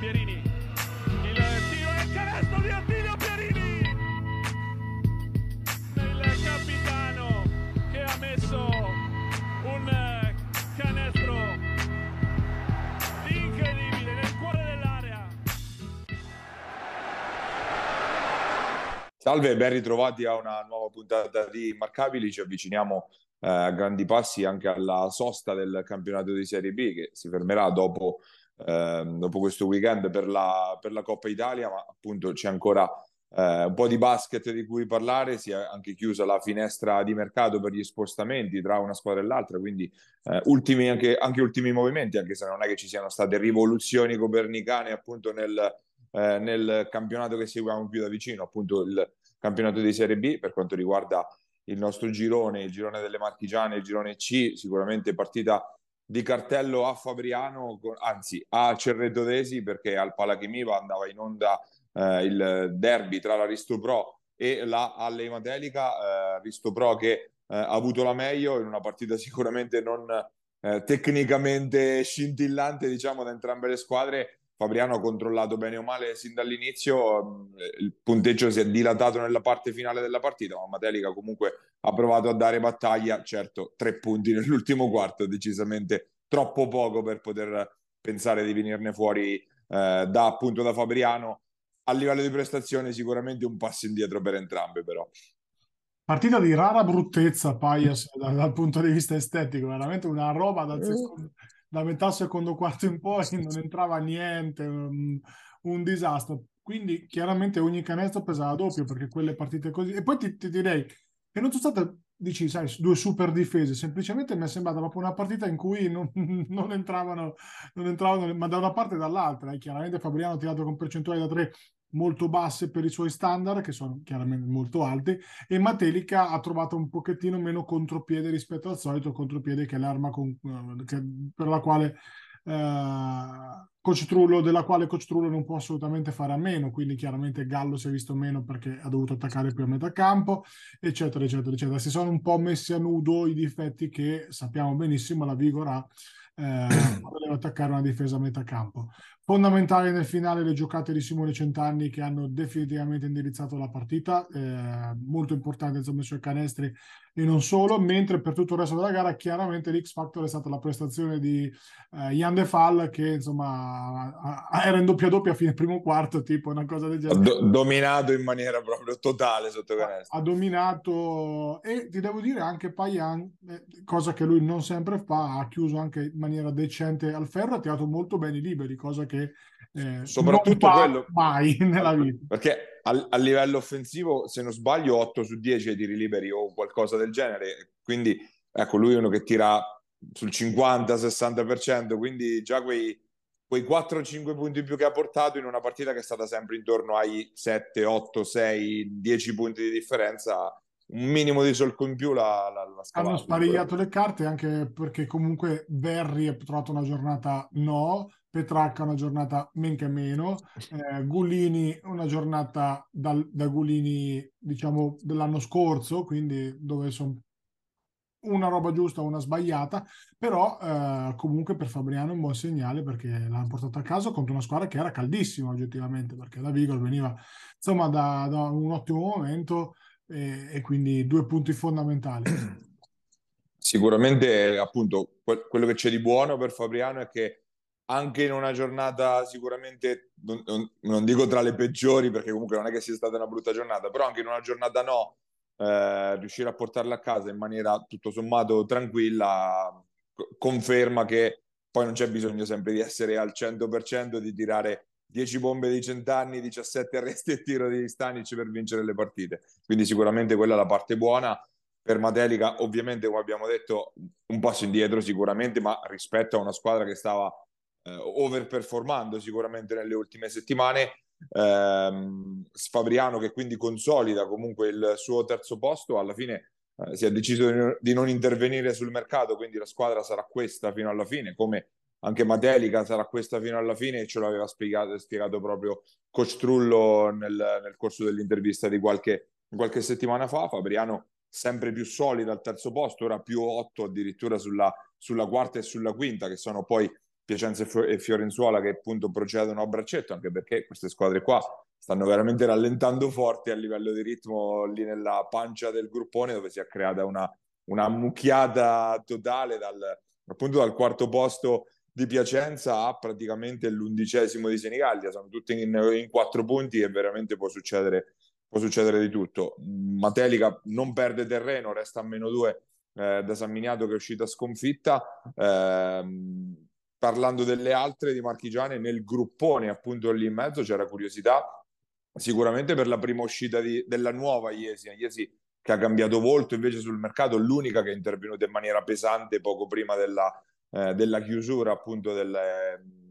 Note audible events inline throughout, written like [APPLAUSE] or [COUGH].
Pierini. Il tiro e il canestro di Attilio Pierini. Il capitano che ha messo un canestro incredibile nel cuore dell'area. Salve, ben ritrovati a una nuova puntata di Immarcabili. Ci avviciniamo eh, a grandi passi anche alla sosta del campionato di Serie B che si fermerà dopo, eh, dopo questo weekend per la, per la, Coppa Italia, ma appunto c'è ancora eh, un po' di basket di cui parlare. Si è anche chiusa la finestra di mercato per gli spostamenti tra una squadra e l'altra, quindi eh, ultimi anche, anche ultimi movimenti, anche se non è che ci siano state rivoluzioni copernicane appunto nel eh, nel campionato che seguiamo più da vicino, appunto il campionato di Serie B per quanto riguarda il nostro girone, il girone delle Marchigiane, il girone C, sicuramente partita di cartello a Fabriano, anzi a Cerreto Desi perché al Palachimiva andava in onda eh, il derby tra la Risto Pro e la Alle Matelica, eh, Risto Pro che eh, ha avuto la meglio in una partita sicuramente non eh, tecnicamente scintillante diciamo da entrambe le squadre Fabriano ha controllato bene o male sin dall'inizio, il punteggio si è dilatato nella parte finale della partita, ma Matelica comunque ha provato a dare battaglia, certo tre punti [LAUGHS] nell'ultimo quarto, decisamente troppo poco per poter pensare di venirne fuori eh, da appunto da Fabriano. A livello di prestazione sicuramente un passo indietro per entrambe però. Partita di rara bruttezza, Paias, dal, dal punto di vista estetico, veramente una roba dal secondo da metà secondo quarto in poi [LAUGHS] non entrava niente, un, un, disastro. Quindi chiaramente ogni canestro pesava doppio perché quelle partite così. E poi ti, ti direi che non sono state, dici, sai, due super difese, semplicemente mi è sembrata proprio una partita in cui non, [LAUGHS] non, entravano, non entravano, ma da una parte e dall'altra. E chiaramente Fabriano ha tirato con percentuali da tre molto basse per i suoi standard, che sono chiaramente molto alti, e Matelica ha trovato un pochettino meno contropiede rispetto al solito contropiede che è l'arma con, uh, che, per la quale uh, Coach Trullo, della quale Coach Trullo non può assolutamente fare a meno, quindi chiaramente Gallo si è visto meno perché ha dovuto attaccare più a metà campo, eccetera, eccetera, eccetera. Si sono un po' messi a nudo i difetti che sappiamo benissimo la Vigor ha eh, [COUGHS] voleva attaccare una difesa a metà campo. Fondamentale nel finale le giocate di Simone Centanni che hanno definitivamente indirizzato la partita, eh, molto importante insomma i suoi canestri e non solo, mentre per tutto il resto della gara chiaramente l'X Factor è stata la prestazione di eh, Jan De Fall che insomma era in doppia doppia a fine primo quarto, tipo una cosa del genere. Do- dominato in maniera proprio totale sotto canestro. Ha dominato e ti devo dire anche Payan, eh, cosa che lui non sempre fa, ha chiuso anche in maniera decente al ferro, ha tirato molto bene i liberi, cosa che eh, soprattutto quello mai [LAUGHS] nella vita. Perché a, a, livello offensivo, se non sbaglio, 8 su 10 ai tiri liberi o qualcosa del genere. Quindi, ecco, lui è uno che tira sul 50-60%, quindi già quei, quei 4-5 punti in più che ha portato in una partita che è stata sempre intorno ai 7, 8, 6, 10 punti di differenza un minimo di solco in più la, la, la Hanno sparigliato le carte anche perché comunque Verri ha trovato una giornata no, Petracca una giornata men che meno, eh, Gulini una giornata dal, da Gulini diciamo dell'anno scorso, quindi dove sono una roba giusta, una sbagliata, però eh, comunque per Fabriano è un buon segnale perché l'hanno portato a casa contro una squadra che era caldissima oggettivamente, perché la Vigor veniva insomma da, da un ottimo momento e, e quindi due punti fondamentali. [CLEARS THROAT] Sicuramente appunto quello che c'è di buono per Fabriano è che anche in una giornata sicuramente, non, non, dico tra le peggiori perché comunque non è che sia stata una brutta giornata, però anche in una giornata no, eh, riuscire a portarla a casa in maniera tutto sommato tranquilla conferma che poi non c'è bisogno sempre di essere al 100% di tirare 10 bombe di cent'anni, 17 arresti e tiro di Stanic per vincere le partite. Quindi sicuramente quella è la parte buona. Per Matelica ovviamente, come abbiamo detto, un passo indietro sicuramente, ma rispetto a una squadra che stava eh, overperformando sicuramente nelle ultime settimane. Eh, Fabriano che quindi consolida comunque il suo terzo posto, alla fine eh, si è deciso di non intervenire sul mercato, quindi la squadra sarà questa fino alla fine, come anche Matelica sarà questa fino alla fine e ce l'aveva spiegato, spiegato proprio Coach Trullo nel, nel corso dell'intervista di qualche, qualche settimana fa. Fabriano sempre più solida al terzo posto, ora più otto addirittura sulla, sulla quarta e sulla quinta, che sono poi Piacenza e Fiorenzuola che appunto procedono a braccetto, anche perché queste squadre qua stanno veramente rallentando forti a livello di ritmo lì nella pancia del gruppone dove si è creata una, una mucchiata totale dal, appunto dal quarto posto di Piacenza a praticamente l'undicesimo di Senigallia, sono tutti in, in quattro punti e veramente può succedere, può succedere di tutto. Matelica non perde terreno, resta a meno due eh, da San Miniato che è uscita sconfitta. Eh, parlando delle altre di Marchigiane, nel gruppone appunto lì in mezzo c'era curiosità sicuramente per la prima uscita di, della nuova Iesi, Iesi che ha cambiato volto invece sul mercato, l'unica che è intervenuta in maniera pesante poco prima della, eh, della chiusura appunto del,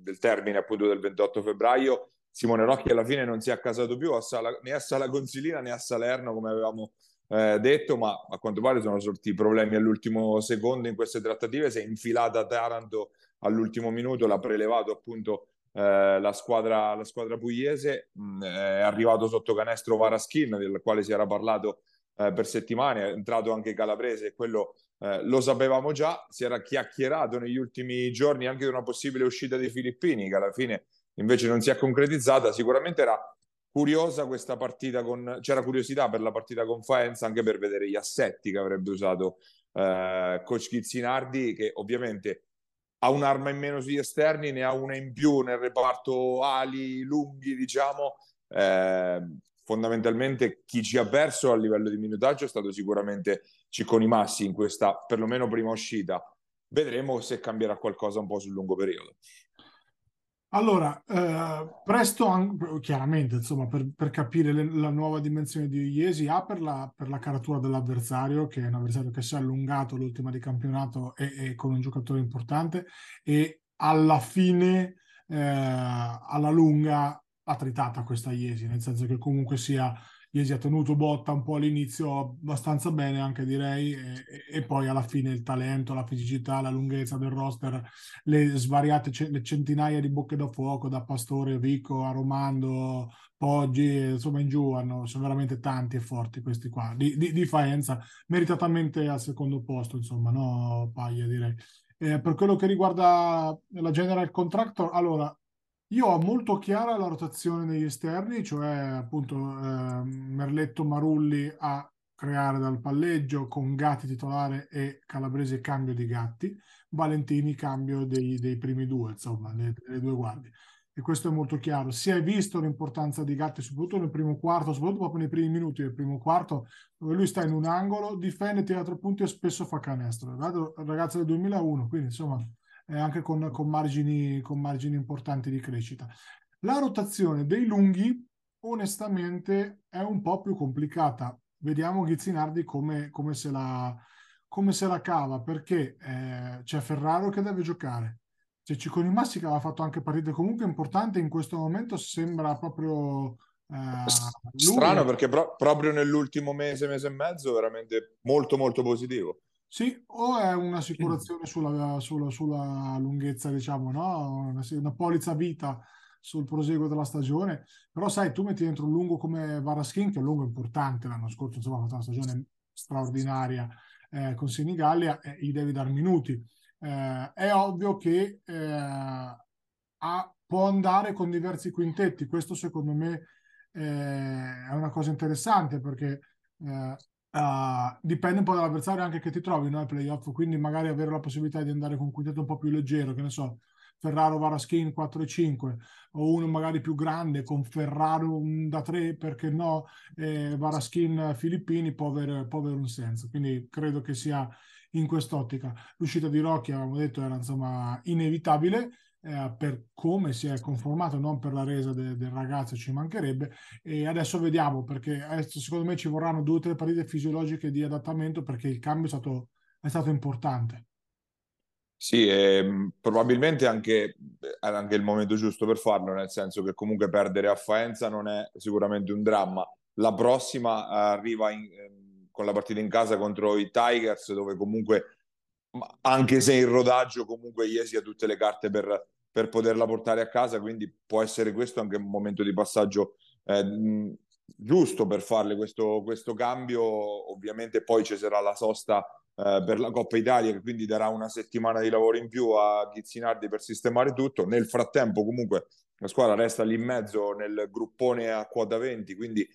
del, termine appunto del 28 febbraio. Simone Rocchi alla fine non si è accasato più a Sala, né a Sala Consilina né a Salerno come avevamo eh, detto, ma a quanto pare sono sorti problemi all'ultimo secondo in queste trattative, si è infilata Taranto all'ultimo minuto, l'ha prelevato appunto eh, la, squadra, la squadra pugliese, mh, mm, è arrivato sotto canestro Varaschin, del quale si era parlato eh, per settimane, è entrato anche Calabrese e quello eh, lo sapevamo già, si era chiacchierato negli ultimi giorni anche di una possibile uscita dei filippini che alla fine invece non si è concretizzata, sicuramente era curiosa questa partita con c'era curiosità per la partita con Faenza anche per vedere gli assetti che avrebbe usato eh, coach Chizzinardi che ovviamente ha un'arma in meno sugli esterni, ne ha una in più nel reparto ali lunghi, diciamo. Eh, fondamentalmente chi ci ha perso a livello di minutaggio è stato sicuramente Cicconi Massi in questa perlomeno prima uscita. Vedremo se cambierà qualcosa un po' sul lungo periodo. Allora, eh, presto, chiaramente, insomma, per, per capire le, la nuova dimensione di Iesi, A per la, per la caratura dell'avversario, che è un avversario che si è allungato l'ultima di campionato e, e con un giocatore importante, e alla fine, eh, alla lunga, ha tritata questa Iesi, nel senso che comunque sia Iesi ha tenuto botta un po' all'inizio abbastanza bene, anche direi, e, e, poi alla fine il talento, la fisicità, la lunghezza del roster, le svariate le centinaia di bocche da fuoco, da Pastore, Vico, a Romando, Poggi, insomma in giù hanno, sono veramente tanti e forti questi qua. Di, di, di Faenza, meritatamente al secondo posto, insomma, no, Paglia direi. Eh, per quello che riguarda la General Contractor, allora io ho molto chiara la rotazione degli esterni, cioè appunto eh, Merletto Marulli a creare dal palleggio con Gatti titolare e Calabrese cambio di Gatti, Valentini cambio dei, dei primi due, insomma, delle due guardie. E questo è molto chiaro. Si è visto l'importanza di Gatti, soprattutto nel primo quarto, soprattutto proprio nei primi minuti del primo quarto, dove lui sta in un angolo, difende, tira tre punti e spesso fa canestro. Il ragazzo del 2001, quindi insomma eh, anche con, con, margini, con margini importanti di crescita. La rotazione dei lunghi, onestamente, è un po' più complicata. Vediamo Ghizzinardi come, come, se, la, come se la cava, perché eh, c'è Ferraro che deve giocare. C'è Cicconi Massi che aveva fatto anche partite comunque importanti, in questo momento sembra proprio... Eh, Strano perché pro- proprio nell'ultimo mese, mese e mezzo, veramente molto molto positivo. Sì, o è un'assicurazione sulla, sulla, sulla lunghezza, diciamo, no? Una, una polizza vita sul proseguo della stagione. Però sai, tu metti dentro un lungo come Varaschin, che è un lungo importante l'anno scorso, insomma, ha fatto una stagione straordinaria eh, con Senigallia, e gli devi dar minuti. Eh, è ovvio che eh, ha, può andare con diversi quintetti. Questo secondo me eh, è una cosa interessante perché eh, Uh, dipende un po' dall'avversario anche che ti trovi no, ai playoff, quindi magari avere la possibilità di andare con un quintetto un po' più leggero, che ne so, Ferraro Varaschin 4 e 5 o uno magari più grande con Ferraro da 3 perché no eh, Varaschin Filippini può avere, può avere, un senso. Quindi credo che sia in quest'ottica. L'uscita di Rocchi avevamo detto era insomma inevitabile eh, per come si è conformato, non per la resa de, del ragazzo, ci mancherebbe. E adesso vediamo, perché adesso, secondo me ci vorranno due o tre partite fisiologiche di adattamento perché il cambio è stato, è stato importante. Sì, ehm, probabilmente anche, era anche il momento giusto per farlo, nel senso che comunque perdere a Faenza non è sicuramente un dramma. La prossima arriva in, ehm, con la partita in casa contro i Tigers, dove comunque anche se in rodaggio comunque Iesi ha tutte le carte per, per, poterla portare a casa, quindi può essere questo anche un momento di passaggio eh, giusto per farle questo, questo, cambio. Ovviamente poi ci sarà la sosta eh, per la Coppa Italia, che quindi darà una settimana di lavoro in più a Ghizzinardi per sistemare tutto. Nel frattempo, comunque, la squadra resta lì in mezzo nel gruppone a quota 20, quindi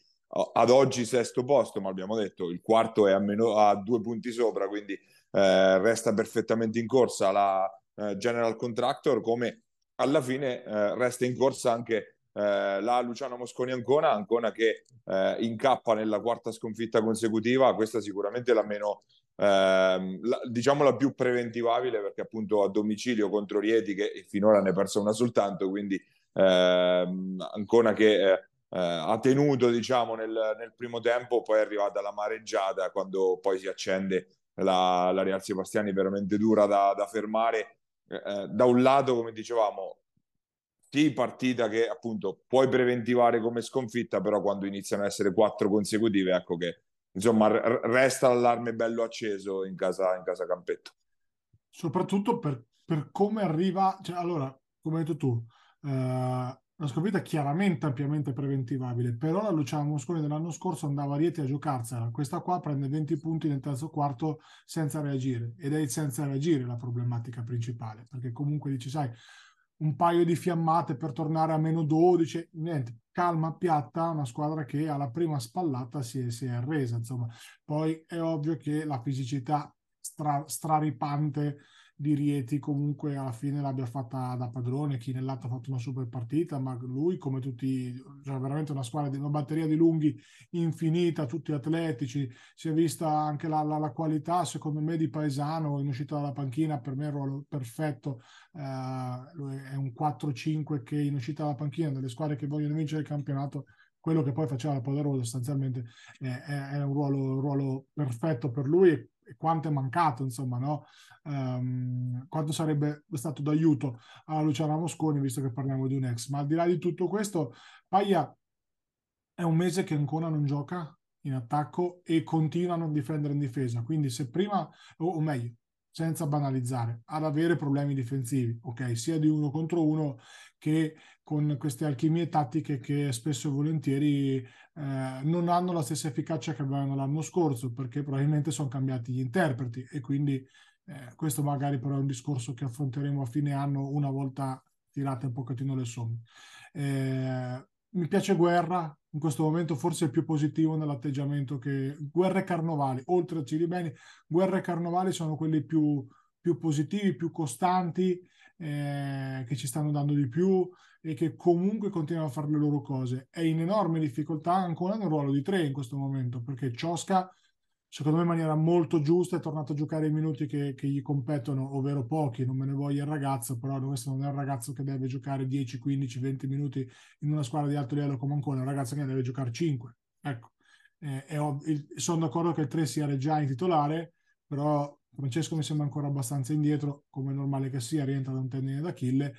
ad oggi sesto posto, ma abbiamo detto il quarto è a, meno, a due punti sopra, quindi eh, resta perfettamente in corsa la eh, General Contractor, come alla fine eh, resta in corsa anche eh, la Luciano Mosconi Ancona, Ancona che incappa nella quarta sconfitta consecutiva, questa sicuramente la meno, ehm, la, diciamo la più preventivabile perché appunto a domicilio contro Rieti che finora ne è persa una soltanto, quindi ehm, Ancona che eh, ha tenuto diciamo nel, nel, primo tempo, poi è arrivata la mareggiata quando poi si accende la, la Real Sebastiani veramente dura da, da fermare. Eh, da un lato, come dicevamo, sì, partita che appunto puoi preventivare come sconfitta, però quando iniziano a essere quattro consecutive, ecco che insomma r- resta l'allarme bello acceso in casa, in casa Campetto. Soprattutto per, per come arriva, cioè, allora, come hai detto tu, eh, una sconfitta chiaramente ampiamente preventivabile, però la Luciano Mosconi dell'anno scorso andava a Rieti a giocarsela, questa qua prende 20 punti nel terzo quarto senza reagire ed è il senza reagire la problematica principale, perché comunque dici sai un paio di fiammate per tornare a meno 12, niente, calma, piatta, una squadra che alla prima spallata si è, si è arresa, insomma. Poi è ovvio che la fisicità stra, straripante di Rieti comunque alla fine l'abbia fatta da padrone, chi nell'altro ha fatto una super partita, ma lui come tutti, cioè veramente una squadra di una batteria di lunghi infinita, tutti atletici, si è vista anche la, la, la qualità secondo me di Paesano in uscita dalla panchina, per me è il ruolo perfetto, eh, è un 4-5 che in uscita dalla panchina delle squadre che vogliono vincere il campionato quello che poi faceva la Poderosa sostanzialmente è, è, un, ruolo, un, ruolo, perfetto per lui e quanto è mancato, insomma, no? Um, quanto sarebbe stato d'aiuto a Luciano Mosconi, visto che parliamo di un ex. Ma al di là di tutto questo, Paglia è un mese che ancora non gioca in attacco e continua a non difendere in difesa. Quindi se prima, o, o meglio, senza banalizzare, ad avere problemi difensivi, ok, sia di uno contro uno che con queste alchimie tattiche che spesso e volentieri eh, non hanno la stessa efficacia che avevano l'anno scorso, perché probabilmente sono cambiati gli interpreti e quindi eh, questo magari però è un discorso che affronteremo a fine anno una volta tirate un pochettino le somme. Eh, mi piace Guerra, in questo momento forse è più positivo nell'atteggiamento che Guerra e Carnovali, oltre a Ciribeni, Guerra e Carnovali sono quelli più, più positivi, più costanti, eh, che ci stanno dando di più e che comunque continuano a fare le loro cose. È in enorme difficoltà ancora nel ruolo di tre in questo momento, perché Ciosca secondo me in maniera molto giusta, è tornato a giocare i minuti che, che, gli competono, ovvero pochi, non me ne voglia il ragazzo, però questo non è un ragazzo che deve giocare 10, 15, 20 minuti in una squadra di alto livello come Ancona, è un ragazzo che deve giocare 5. Ecco, eh, è, sono d'accordo che il 3 sia già in titolare, però Francesco mi sembra ancora abbastanza indietro, come è normale che sia, rientra da un tendine d'Achille,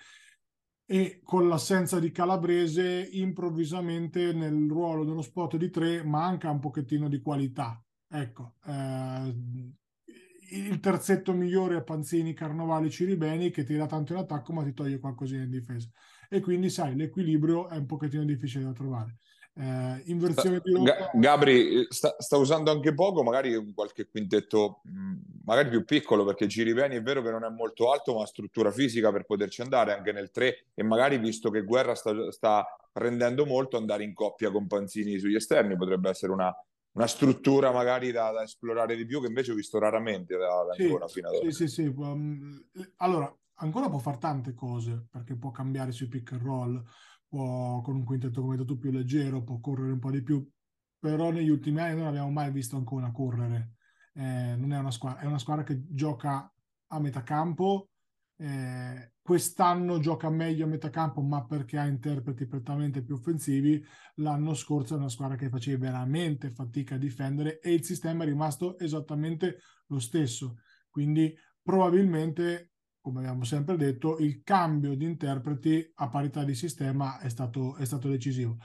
e con l'assenza di Calabrese improvvisamente nel ruolo dello spot di 3 manca un pochettino di qualità Ecco, eh, il terzetto migliore a Panzini, Carnovali, Ciribeni che tira tanto in attacco ma ti toglie qualcosina in difesa. E quindi, sai, l'equilibrio è un pochettino difficile da trovare. Eh, inversione di rotta... Gabri sta, sta, usando anche poco, magari qualche quintetto magari più piccolo perché Ciribeni è vero che non è molto alto, ma ha struttura fisica per poterci andare anche nel 3 e magari visto che Guerra sta, sta rendendo molto, andare in coppia con Panzini sugli esterni potrebbe essere una, una struttura magari da, da, esplorare di più che invece ho visto raramente da, da sì, Ancona fino ad ora. Sì, sì, sì. Um, allora, ancora può fare tante cose perché può cambiare sui pick and roll, può con un quintetto come detto tu più leggero, può correre un po' di più, però negli ultimi anni non abbiamo mai visto Ancona correre. Eh, non è una squadra, è una squadra che gioca a metà campo, eh, quest'anno gioca meglio a metà campo, ma perché ha interpreti prettamente più offensivi. L'anno scorso è una squadra che faceva veramente fatica a difendere e il sistema è rimasto esattamente lo stesso. Quindi probabilmente, come abbiamo sempre detto, il cambio di interpreti a parità di sistema è stato, è stato decisivo.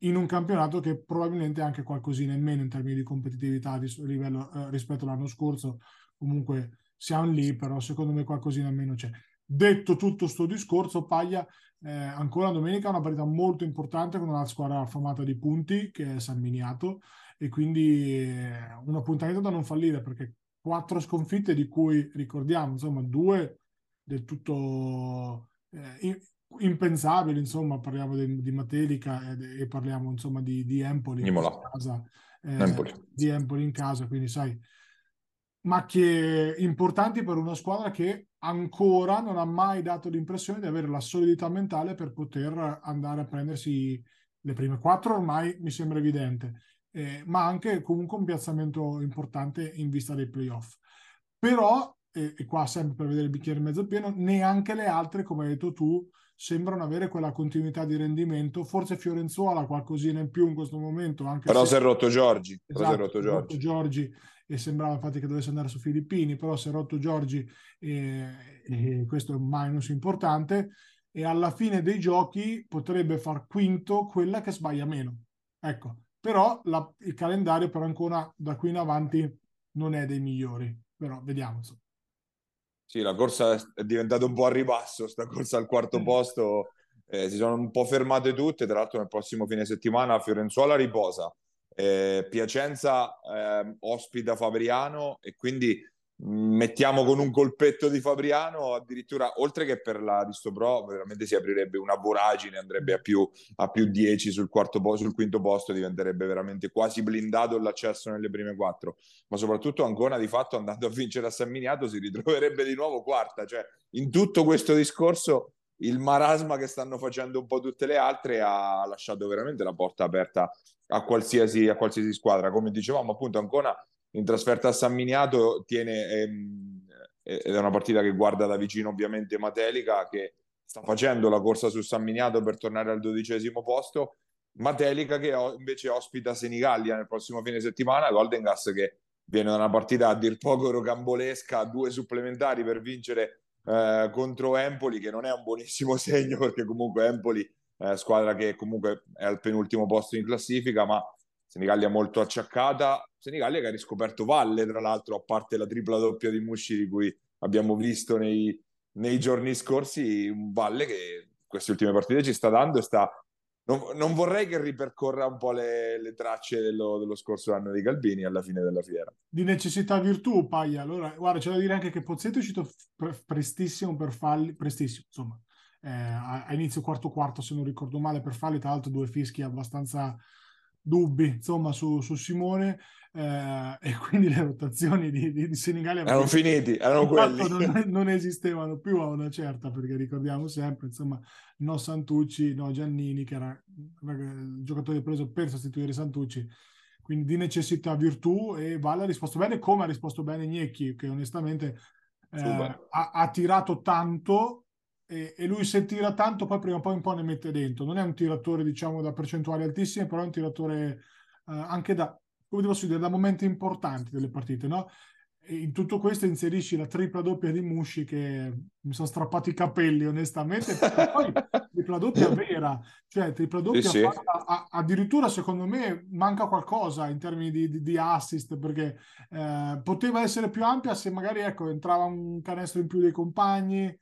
In un campionato che probabilmente ha anche qualcosina in meno in termini di competitività ris- livello, eh, rispetto all'anno scorso, comunque siamo lì, però secondo me qualcosina in meno c'è. Detto tutto questo discorso, Paglia eh, ancora domenica una partita molto importante con una squadra affamata di punti che è San Miniato e quindi eh, un appuntamento da non fallire perché quattro sconfitte di cui ricordiamo, insomma, due del tutto eh, impensabili, insomma, parliamo di, di Matelica e, e, parliamo, insomma, di, di Empoli in casa, eh, Empoli. di Empoli in casa, quindi sai, macchie importanti per una squadra che ancora non ha mai dato l'impressione di avere la solidità mentale per poter andare a prendersi le prime quattro, ormai mi sembra evidente, eh, ma anche comunque un piazzamento importante in vista dei playoff. Però, eh, e qua sempre per vedere il bicchiere mezzo pieno, neanche le altre, come hai detto tu, sembrano avere quella continuità di rendimento. Forse Fiorenzuola qualcosina in più in questo momento. Anche però se... si è rotto Giorgi. Esatto, però si è rotto Giorgi. Giorgi e sembrava infatti che dovesse andare su Filippini, però si è rotto Giorgi e, e questo è un minus importante e alla fine dei giochi potrebbe far quinto quella che sbaglia meno. Ecco, però la, il calendario per ancora da qui in avanti non è dei migliori, però vediamo. Sì, la corsa è diventata un po' a ribasso, sta corsa al quarto mm. posto, eh, si sono un po' fermate tutte, tra l'altro nel prossimo fine settimana Fiorenzuola riposa, eh, Piacenza eh, ospita Fabriano e quindi mettiamo con un colpetto di Fabriano addirittura oltre che per la Risto Pro veramente si aprirebbe una voragine andrebbe a più, a più 10 sul, quarto sul quinto posto diventerebbe veramente quasi blindato l'accesso nelle prime quattro. Ma soprattutto Ancona di fatto andando a vincere a San Miniato si ritroverebbe di nuovo quarta. Cioè in tutto questo discorso il marasma che stanno facendo un po' tutte le altre ha lasciato veramente la porta aperta a qualsiasi, a qualsiasi squadra. Come dicevamo, appunto, Ancona in trasferta a San Miniato tiene, ehm, ed è una partita che guarda da vicino ovviamente Matelica, che sta facendo la corsa su San Miniato per tornare al dodicesimo posto. Matelica che invece ospita Senigallia nel prossimo fine settimana, Golden Gas che viene da una partita a dir poco rocambolesca, due supplementari per vincere eh, contro Empoli, che non è un buonissimo [LAUGHS] segno perché comunque Empoli eh, squadra che comunque è al penultimo posto in classifica, ma Senigallia molto acciaccata. Senigallia che ha riscoperto Valle, tra l'altro, a parte la tripla doppia di Musci di cui abbiamo visto nei, nei giorni scorsi, un Valle che queste ultime partite ci sta dando e sta... Non, non vorrei che ripercorra un po' le, le tracce dello, dello, scorso anno di Galbini alla fine della fiera. Di necessità virtù, Paglia. Allora, guarda, c'è da dire anche che Pozzetto è uscito prestissimo per falli, prestissimo, insomma, eh, a, inizio quarto quarto se non ricordo male per farli tra l'altro due fischi abbastanza dubbi insomma su, su Simone eh, [LAUGHS] e quindi le rotazioni di, di, di Senigallia erano finiti, erano quelli. non, [LAUGHS] non, esistevano più a una certa perché ricordiamo sempre insomma no Santucci, no Giannini che era il giocatore preso per sostituire Santucci. Quindi di necessità virtù e Valle ha risposto bene come ha risposto bene Gnecchi che onestamente eh, ha, ha tirato tanto e, e, lui se tira tanto poi prima o poi un po' ne mette dentro. Non è un tiratore diciamo da percentuali altissime, però è un tiratore eh, anche da, come devo dire, da momenti importanti delle partite, no? E in tutto questo inserisci la tripla doppia di Musci che mi sono strappati i capelli onestamente, poi [LAUGHS] tripla doppia vera, cioè tripla doppia sì, sì. Fatta, addirittura secondo me manca qualcosa in termini di, di, di assist perché eh, poteva essere più ampia se magari ecco, entrava un canestro in più dei compagni,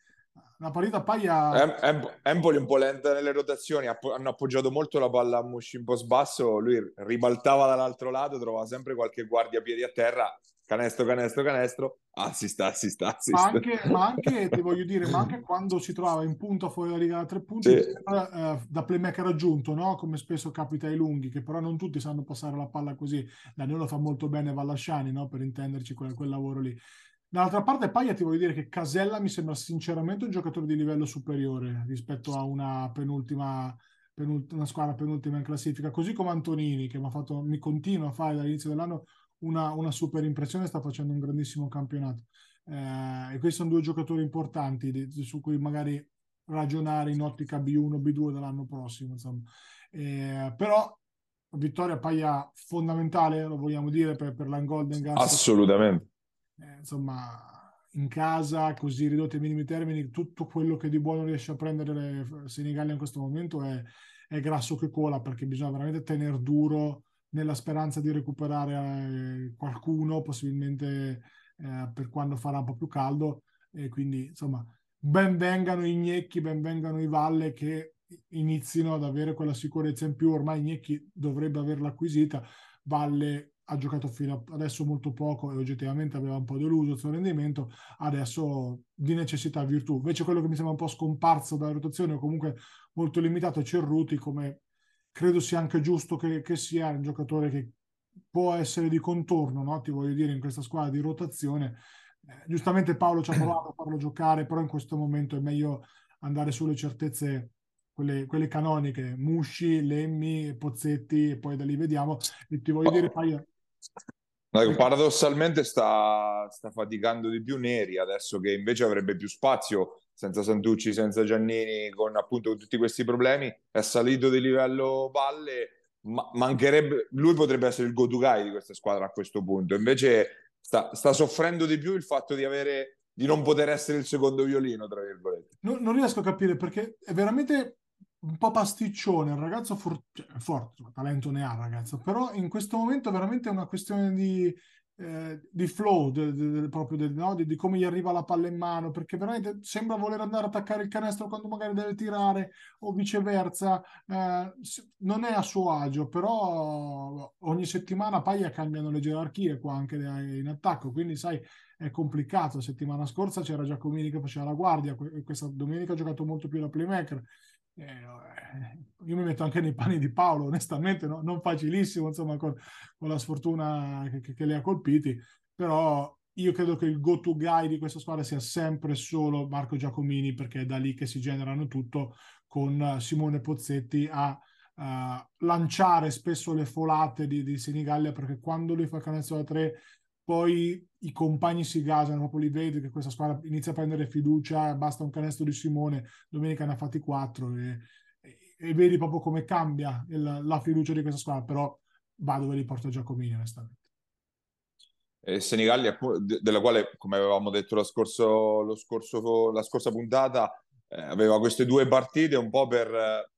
la partita Paglia... Em- Empoli un po' lenta nelle rotazioni, app- hanno appoggiato molto la palla a Musci un po' sbasso, lui ribaltava dall'altro lato, trovava sempre qualche guardia a piedi a terra, canestro, canestro, canestro, assist, assist, assist. Ma anche, ma anche ti voglio dire, ma anche quando si trova in punta fuori la riga da tre punti, sì. eh, da playmaker aggiunto, no? come spesso capita ai lunghi, che però non tutti sanno passare la palla così, Danilo lo fa molto bene Vallasciani, no? per intenderci quel, quel lavoro lì. Dall'altra parte, Paglia ti voglio dire che Casella mi sembra sinceramente un giocatore di livello superiore rispetto a una penultima, penult- una squadra penultima in classifica, così come Antonini, che mi, fatto, mi continua a fare dall'inizio dell'anno una, una, super impressione, sta facendo un grandissimo campionato. Eh, e questi sono due giocatori importanti di, di, su cui magari ragionare in ottica B1, B2 dell'anno prossimo. Eh, però vittoria Paglia fondamentale, lo vogliamo dire, per, per la Golden Gas. Assolutamente eh, insomma, in casa, così ridotti ai minimi termini, tutto quello che di buono riesce a prendere Senigallia in questo momento è, è grasso che cola, perché bisogna veramente tenere duro nella speranza di recuperare eh, qualcuno, possibilmente eh, per quando farà un po' più caldo. E quindi, insomma, ben vengano i Gnecchi, ben vengano i Valle che inizino ad avere quella sicurezza in più. Ormai Gnecchi dovrebbe averla acquisita. Valle ha giocato fino adesso molto poco e oggettivamente aveva un po' deluso il suo rendimento, adesso di necessità virtù. Invece quello che mi sembra un po' scomparso dalla rotazione o comunque molto limitato è Cerruti, come credo sia anche giusto che, che sia un giocatore che può essere di contorno, no? ti voglio dire, in questa squadra di rotazione. Eh, giustamente Paolo ci ha provato a farlo giocare, però in questo momento è meglio andare sulle certezze quelle, quelle canoniche, Musci, Lemmi, Pozzetti e poi da lì vediamo. E ti voglio dire, Paia, Paradossalmente sta, sta, faticando di più Neri adesso che invece avrebbe più spazio senza Santucci, senza Giannini, con appunto tutti questi problemi. È salito di livello Valle, ma mancherebbe, lui potrebbe essere il go-to guy di questa squadra a questo punto. Invece sta, sta soffrendo di più il fatto di avere di non poter essere il secondo violino, tra virgolette. Non, non riesco a capire perché è veramente un po' pasticcione, il ragazzo for- cioè, forte, talento ne ha ragazzo, però in questo momento è veramente una questione di, eh, di flow, de, de, de, proprio no? di, come gli arriva la palla in mano, perché veramente sembra voler andare a attaccare il canestro quando magari deve tirare o viceversa, eh, non è a suo agio, però ogni settimana Paglia cambiano le gerarchie qua anche in attacco, quindi sai è complicato, settimana scorsa c'era Giacomini che faceva la guardia, questa domenica ha giocato molto più la playmaker, io mi metto anche nei panni di Paolo, onestamente, no? non facilissimo, insomma, con, con la sfortuna che, che, le ha colpiti, però io credo che il go-to guy di questa squadra sia sempre solo Marco Giacomini, perché è da lì che si generano tutto, con Simone Pozzetti a uh, lanciare spesso le folate di, di Senigallia, perché quando lui fa canestro da tre poi i compagni si gasano, proprio li vedi che questa squadra inizia a prendere fiducia, basta un canestro di Simone, domenica ne ha fatti quattro e, e, e vedi proprio come cambia il, la fiducia di questa squadra, però va dove li porta Giacomini onestamente. E Senigallia, della quale, come avevamo detto lo scorso, lo scorso, la scorsa puntata, eh, aveva queste due partite un po' per eh,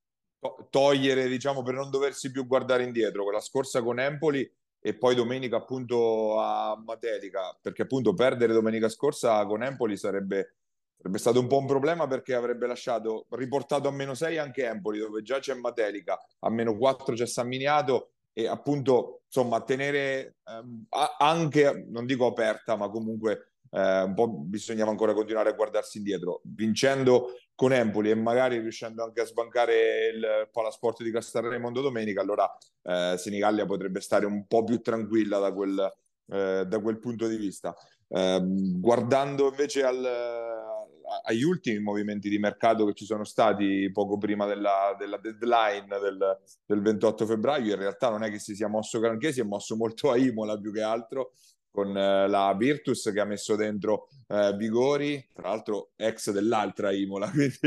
togliere, diciamo, per non doversi più guardare indietro. Quella scorsa con Empoli e poi domenica appunto a Matelica, perché appunto perdere domenica scorsa con Empoli sarebbe, sarebbe stato un po' un problema perché avrebbe lasciato, riportato a meno 6 anche Empoli, dove già c'è Matelica, a meno 4 c'è San Miniato e appunto insomma tenere ehm, anche, non dico aperta, ma comunque eh, un po' bisognava ancora continuare a guardarsi indietro, vincendo con Empoli e magari riuscendo anche a sbancare il Palasport di Castelraimondo domenica, allora eh, Senigallia potrebbe stare un po' più tranquilla da quel, eh, da quel punto di vista. Eh, guardando invece al, agli ultimi movimenti di mercato che ci sono stati poco prima della, della deadline del, del, 28 febbraio, in realtà non è che si sia mosso granché, si è mosso molto a Imola più che altro con eh, la Virtus che ha messo dentro eh, Vigori, tra l'altro ex dell'altra Imola, [LAUGHS] quindi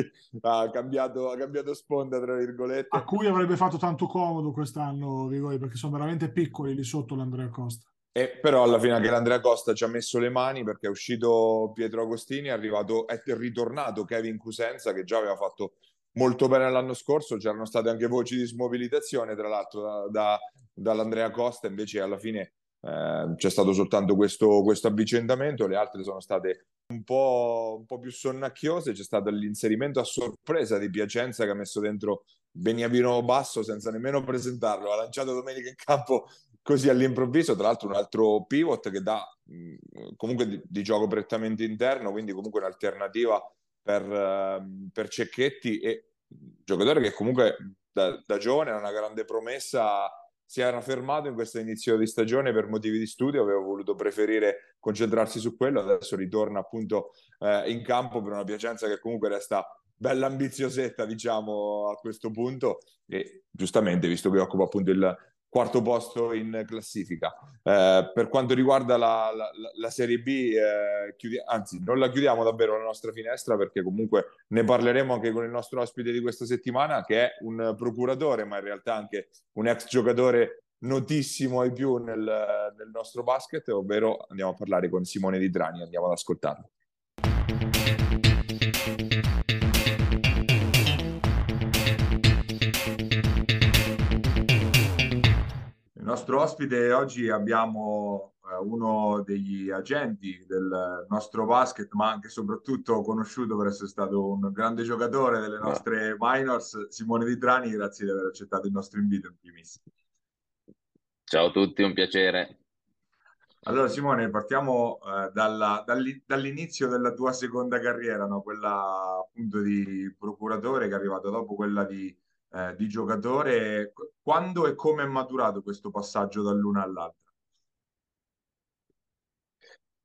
ha cambiato, ha cambiato sponda, tra virgolette. A cui avrebbe fatto tanto comodo quest'anno Vigori, perché sono veramente piccoli lì sotto l'Andrea Costa. E però alla fine anche l'Andrea Costa ci ha messo le mani perché è uscito Pietro Agostini, è, arrivato, è ritornato Kevin Cusenza che già aveva fatto molto bene l'anno scorso, c'erano state anche voci di smobilitazione tra l'altro da, da, dall'Andrea Costa, invece alla fine eh, c'è stato soltanto questo, questo, avvicendamento, le altre sono state un po', un po', più sonnacchiose, c'è stato l'inserimento a sorpresa di Piacenza che ha messo dentro Beniamino Basso senza nemmeno presentarlo, ha lanciato domenica in campo così all'improvviso, tra l'altro un altro pivot che dà mh, comunque di, di, gioco prettamente interno, quindi comunque un'alternativa per, uh, per Cecchetti e giocatore che comunque da, da giovane è una grande promessa si era fermato in questo inizio di stagione per motivi di studio, aveva voluto preferire concentrarsi su quello, adesso ritorna appunto eh, in campo per una Piacenza che comunque resta bella ambiziosetta diciamo a questo punto. E giustamente visto che occupa appunto il, quarto posto in classifica. Eh, per quanto riguarda la, la, la Serie B, eh, chiudi- anzi, non la chiudiamo davvero la nostra finestra perché comunque ne parleremo anche con il nostro ospite di questa settimana, che è un procuratore, ma in realtà anche un ex giocatore notissimo ai più nel, nel nostro basket, ovvero andiamo a parlare con Simone Di Drani, andiamo ad ascoltarlo. Nostro ospite oggi abbiamo eh, uno degli agenti del nostro basket, ma anche e soprattutto conosciuto per essere stato un grande giocatore delle nostre minors, Simone Di Trani, grazie di aver accettato il nostro invito in primis. Ciao a tutti, un piacere. Allora Simone, partiamo eh, dalla- dall'i- dall'inizio della tua seconda carriera, no? Quella appunto di procuratore che è arrivata dopo quella di, eh, di giocatore. Qu- Quando e come è maturato questo passaggio dall'una all'altra?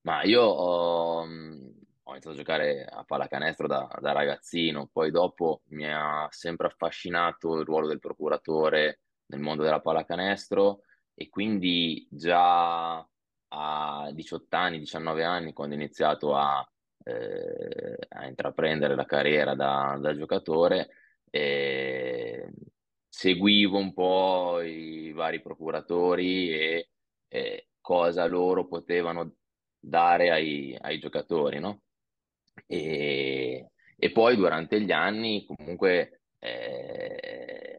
Ma io ho, mh, ho iniziato a giocare a pallacanestro da, da ragazzino, poi dopo mi ha sempre affascinato il ruolo del procuratore nel mondo della pallacanestro e quindi già a 18 anni, 19 anni, quando ho iniziato a, eh, a intraprendere la carriera da, da giocatore, eh, seguivo un po' i vari procuratori e eh, cosa loro potevano dare ai, ai giocatori, no? E, e poi durante gli anni comunque eh,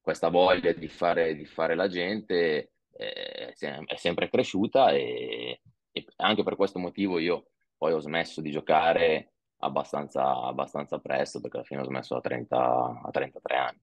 questa voglia di fare, di fare la gente eh, è sempre cresciuta e, e anche per questo motivo io poi ho smesso di giocare abbastanza, abbastanza presto perché alla fine ho smesso a 30, a 33 anni.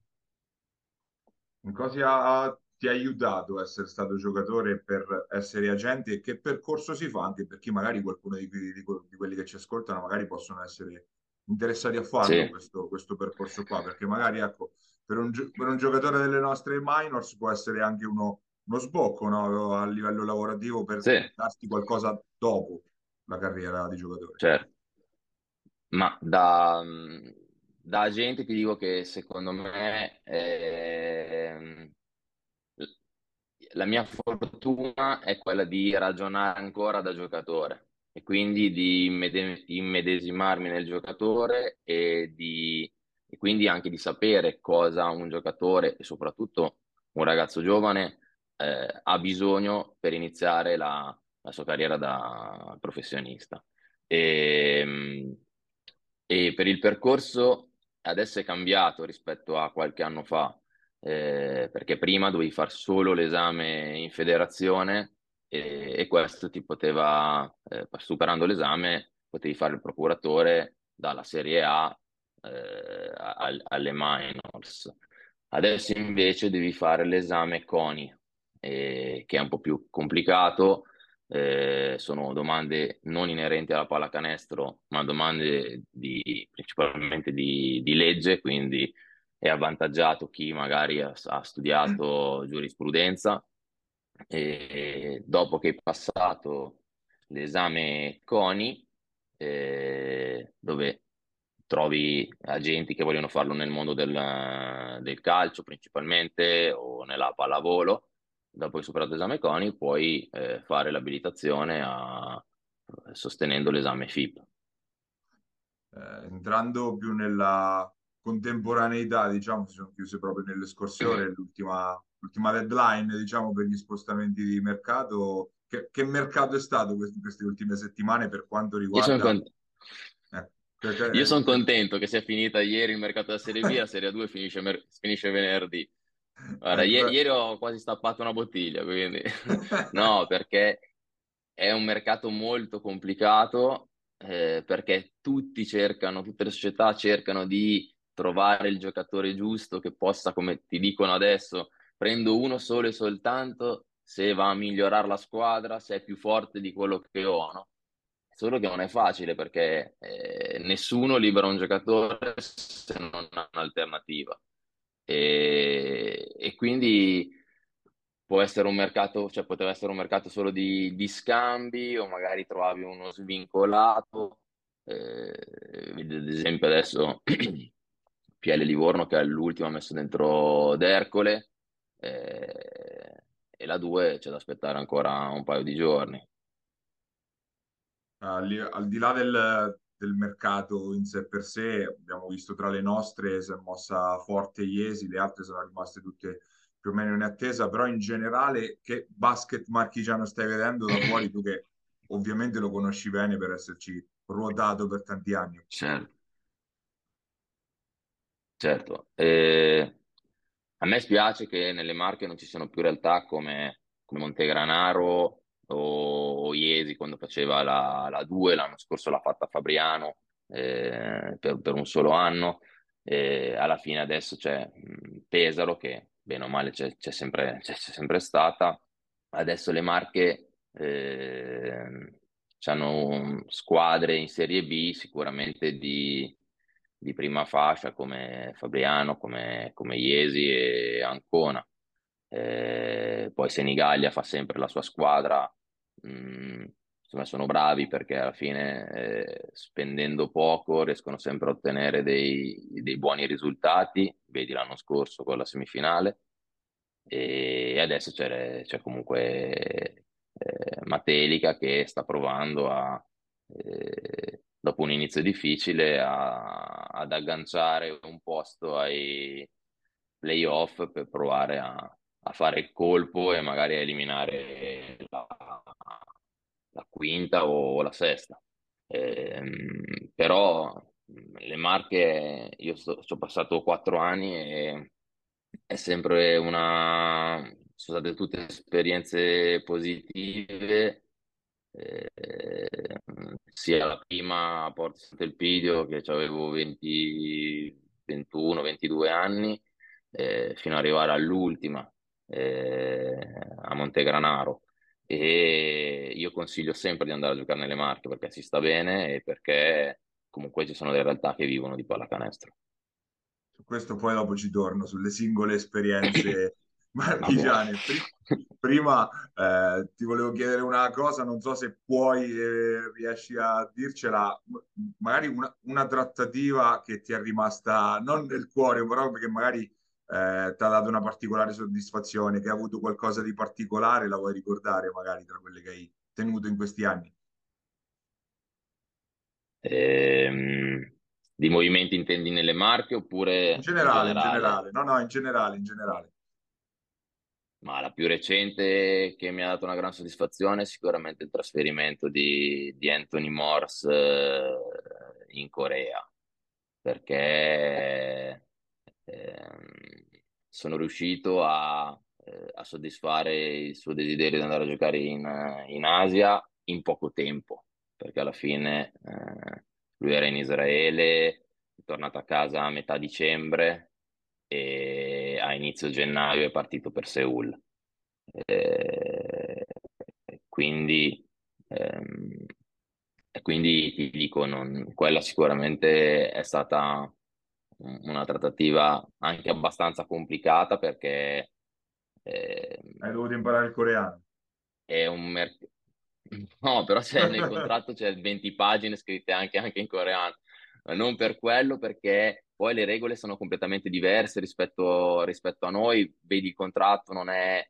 In cosa ti ha aiutato essere stato giocatore per essere agente e che percorso si fa anche per chi magari qualcuno di, di di quelli che ci ascoltano magari possono essere interessati a farlo Sì, questo, questo percorso qua, perché magari ecco, per un, per un giocatore delle nostre minors può essere anche uno, uno sbocco, no? A livello lavorativo per sì, darti qualcosa dopo la carriera di giocatore. certo. Ma da, da agente ti dico che secondo me ehm, la mia fortuna è quella di ragionare ancora da giocatore e quindi di immede- immedesimarmi nel giocatore e, di, e quindi anche di sapere cosa un giocatore e soprattutto un ragazzo giovane eh, ha bisogno per iniziare la, la sua carriera da professionista. E, e per il percorso adesso è cambiato rispetto a qualche anno fa, eh, perché prima dovevi fare solo l'esame in federazione e, e questo ti poteva, eh, superando l'esame, potevi fare il procuratore dalla Serie A eh, alle minors. Adesso invece devi fare l'esame CONI, eh, che è un po' più complicato eh, sono domande non inerenti alla pallacanestro, ma domande di, principalmente di, di legge, quindi è avvantaggiato chi magari ha, ha studiato giurisprudenza. E dopo che hai passato l'esame CONI, eh, dove trovi agenti che vogliono farlo nel mondo del, del calcio principalmente o nella pallavolo, dopo che superato l'esame CONI puoi eh, fare l'abilitazione a- sostenendo l'esame FIP. eh, entrando più nella contemporaneità, diciamo, si sono chiuse proprio nelle scorse ore, l'ultima l'ultima deadline, diciamo, per gli spostamenti di mercato. Che, che mercato è stato quest- queste ultime settimane per quanto Io sono riguarda... eh, Io sono contento che sia finita ieri il mercato della Serie B, la Serie 2 finisce, mer- finisce venerdì. Guarda, eh, ieri ho quasi stappato una bottiglia, quindi [LAUGHS] no, perché è un mercato molto complicato, eh, perché tutti cercano, tutte le società cercano di trovare il giocatore giusto che possa, come ti dicono adesso, prendo uno solo e soltanto se va a migliorare la squadra, se è più forte di quello che ho, no? Solo che non è facile perché eh, nessuno libera un giocatore se non ha un'alternativa. E, e quindi può essere un mercato, cioè poteva essere un mercato solo di, di scambi o magari trovavi uno svincolato. Eh, ad esempio adesso [CLEARS THROAT] PL Livorno che è l'ultimo ha messo dentro D'Ercole eh, e la 2 c'è da aspettare ancora un paio di giorni. al, al di là del, del mercato in sé per sé, abbiamo visto tra le nostre si è mossa forte Iesi, le altre sono rimaste tutte più o meno in attesa, però in generale che basket marchigiano stai vedendo da fuori, tu che ovviamente lo conosci bene per esserci ruotato per tanti anni. Certo. Certo, Eh, a me spiace che nelle Marche non ci siano più realtà come, come Montegranaro o, Iesi quando faceva la, la 2, l'anno scorso l'ha fatta Fabriano eh, per, per un solo anno, e alla fine adesso c'è Pesaro che bene o male c'è c'è sempre, c'è c'è sempre stata adesso le Marche eh, hanno squadre in Serie B sicuramente di, di prima fascia come Fabriano, come, come Iesi e Ancona. Eh, poi Senigallia fa sempre la sua squadra, mm, insomma sono bravi perché alla fine eh, spendendo poco riescono sempre a ottenere dei, dei buoni risultati, vedi l'anno scorso con la semifinale. E adesso c'è, c'è comunque eh, Matelica che sta provando a, eh, dopo un inizio difficile a, ad agganciare un posto ai playoff per provare a, a fare il colpo e magari a eliminare la, la quinta o la sesta. Eh, però le Marche, io sto, ho passato quattro anni e è sempre una... sono state tutte esperienze positive, eh, sia la prima a Porto Sant'Elpidio che avevo 20, 21, 22 anni, eh, fino ad arrivare all'ultima eh, a Montegranaro. E io consiglio sempre di andare a giocare nelle Marche perché si sta bene e perché comunque ci sono delle realtà che vivono di pallacanestro su questo poi dopo ci torno, sulle singole esperienze [COUGHS] marchigiane. Prima eh, ti volevo chiedere una cosa, non so se puoi, eh, riesci a dircela, magari una, una, trattativa che ti è rimasta non nel cuore, però perché magari eh, ti ha dato una particolare soddisfazione, che ha avuto qualcosa di particolare, la vuoi ricordare magari tra quelle che hai tenuto in questi anni? Ehm di movimenti intendi nelle marche oppure in generale, in generale, in generale. No, no, in generale, in generale. Ma la più recente che mi ha dato una gran soddisfazione è sicuramente il trasferimento di, di Anthony Morse eh, in Corea, perché eh, sono riuscito a, eh, a, soddisfare il suo desiderio di andare a giocare in, in Asia in poco tempo, perché alla fine eh, lui era in Israele, è tornato a casa a metà dicembre e a inizio gennaio è partito per Seoul. Eh, quindi, ehm, quindi ti dico, non, quella sicuramente è stata una trattativa anche abbastanza complicata perché... Eh, Hai dovuto imparare il coreano. È un mercato No, però c'è nel contratto c'è 20 pagine scritte anche, anche in coreano. Non per quello, perché poi le regole sono completamente diverse rispetto, rispetto a noi. Vedi, il contratto non è,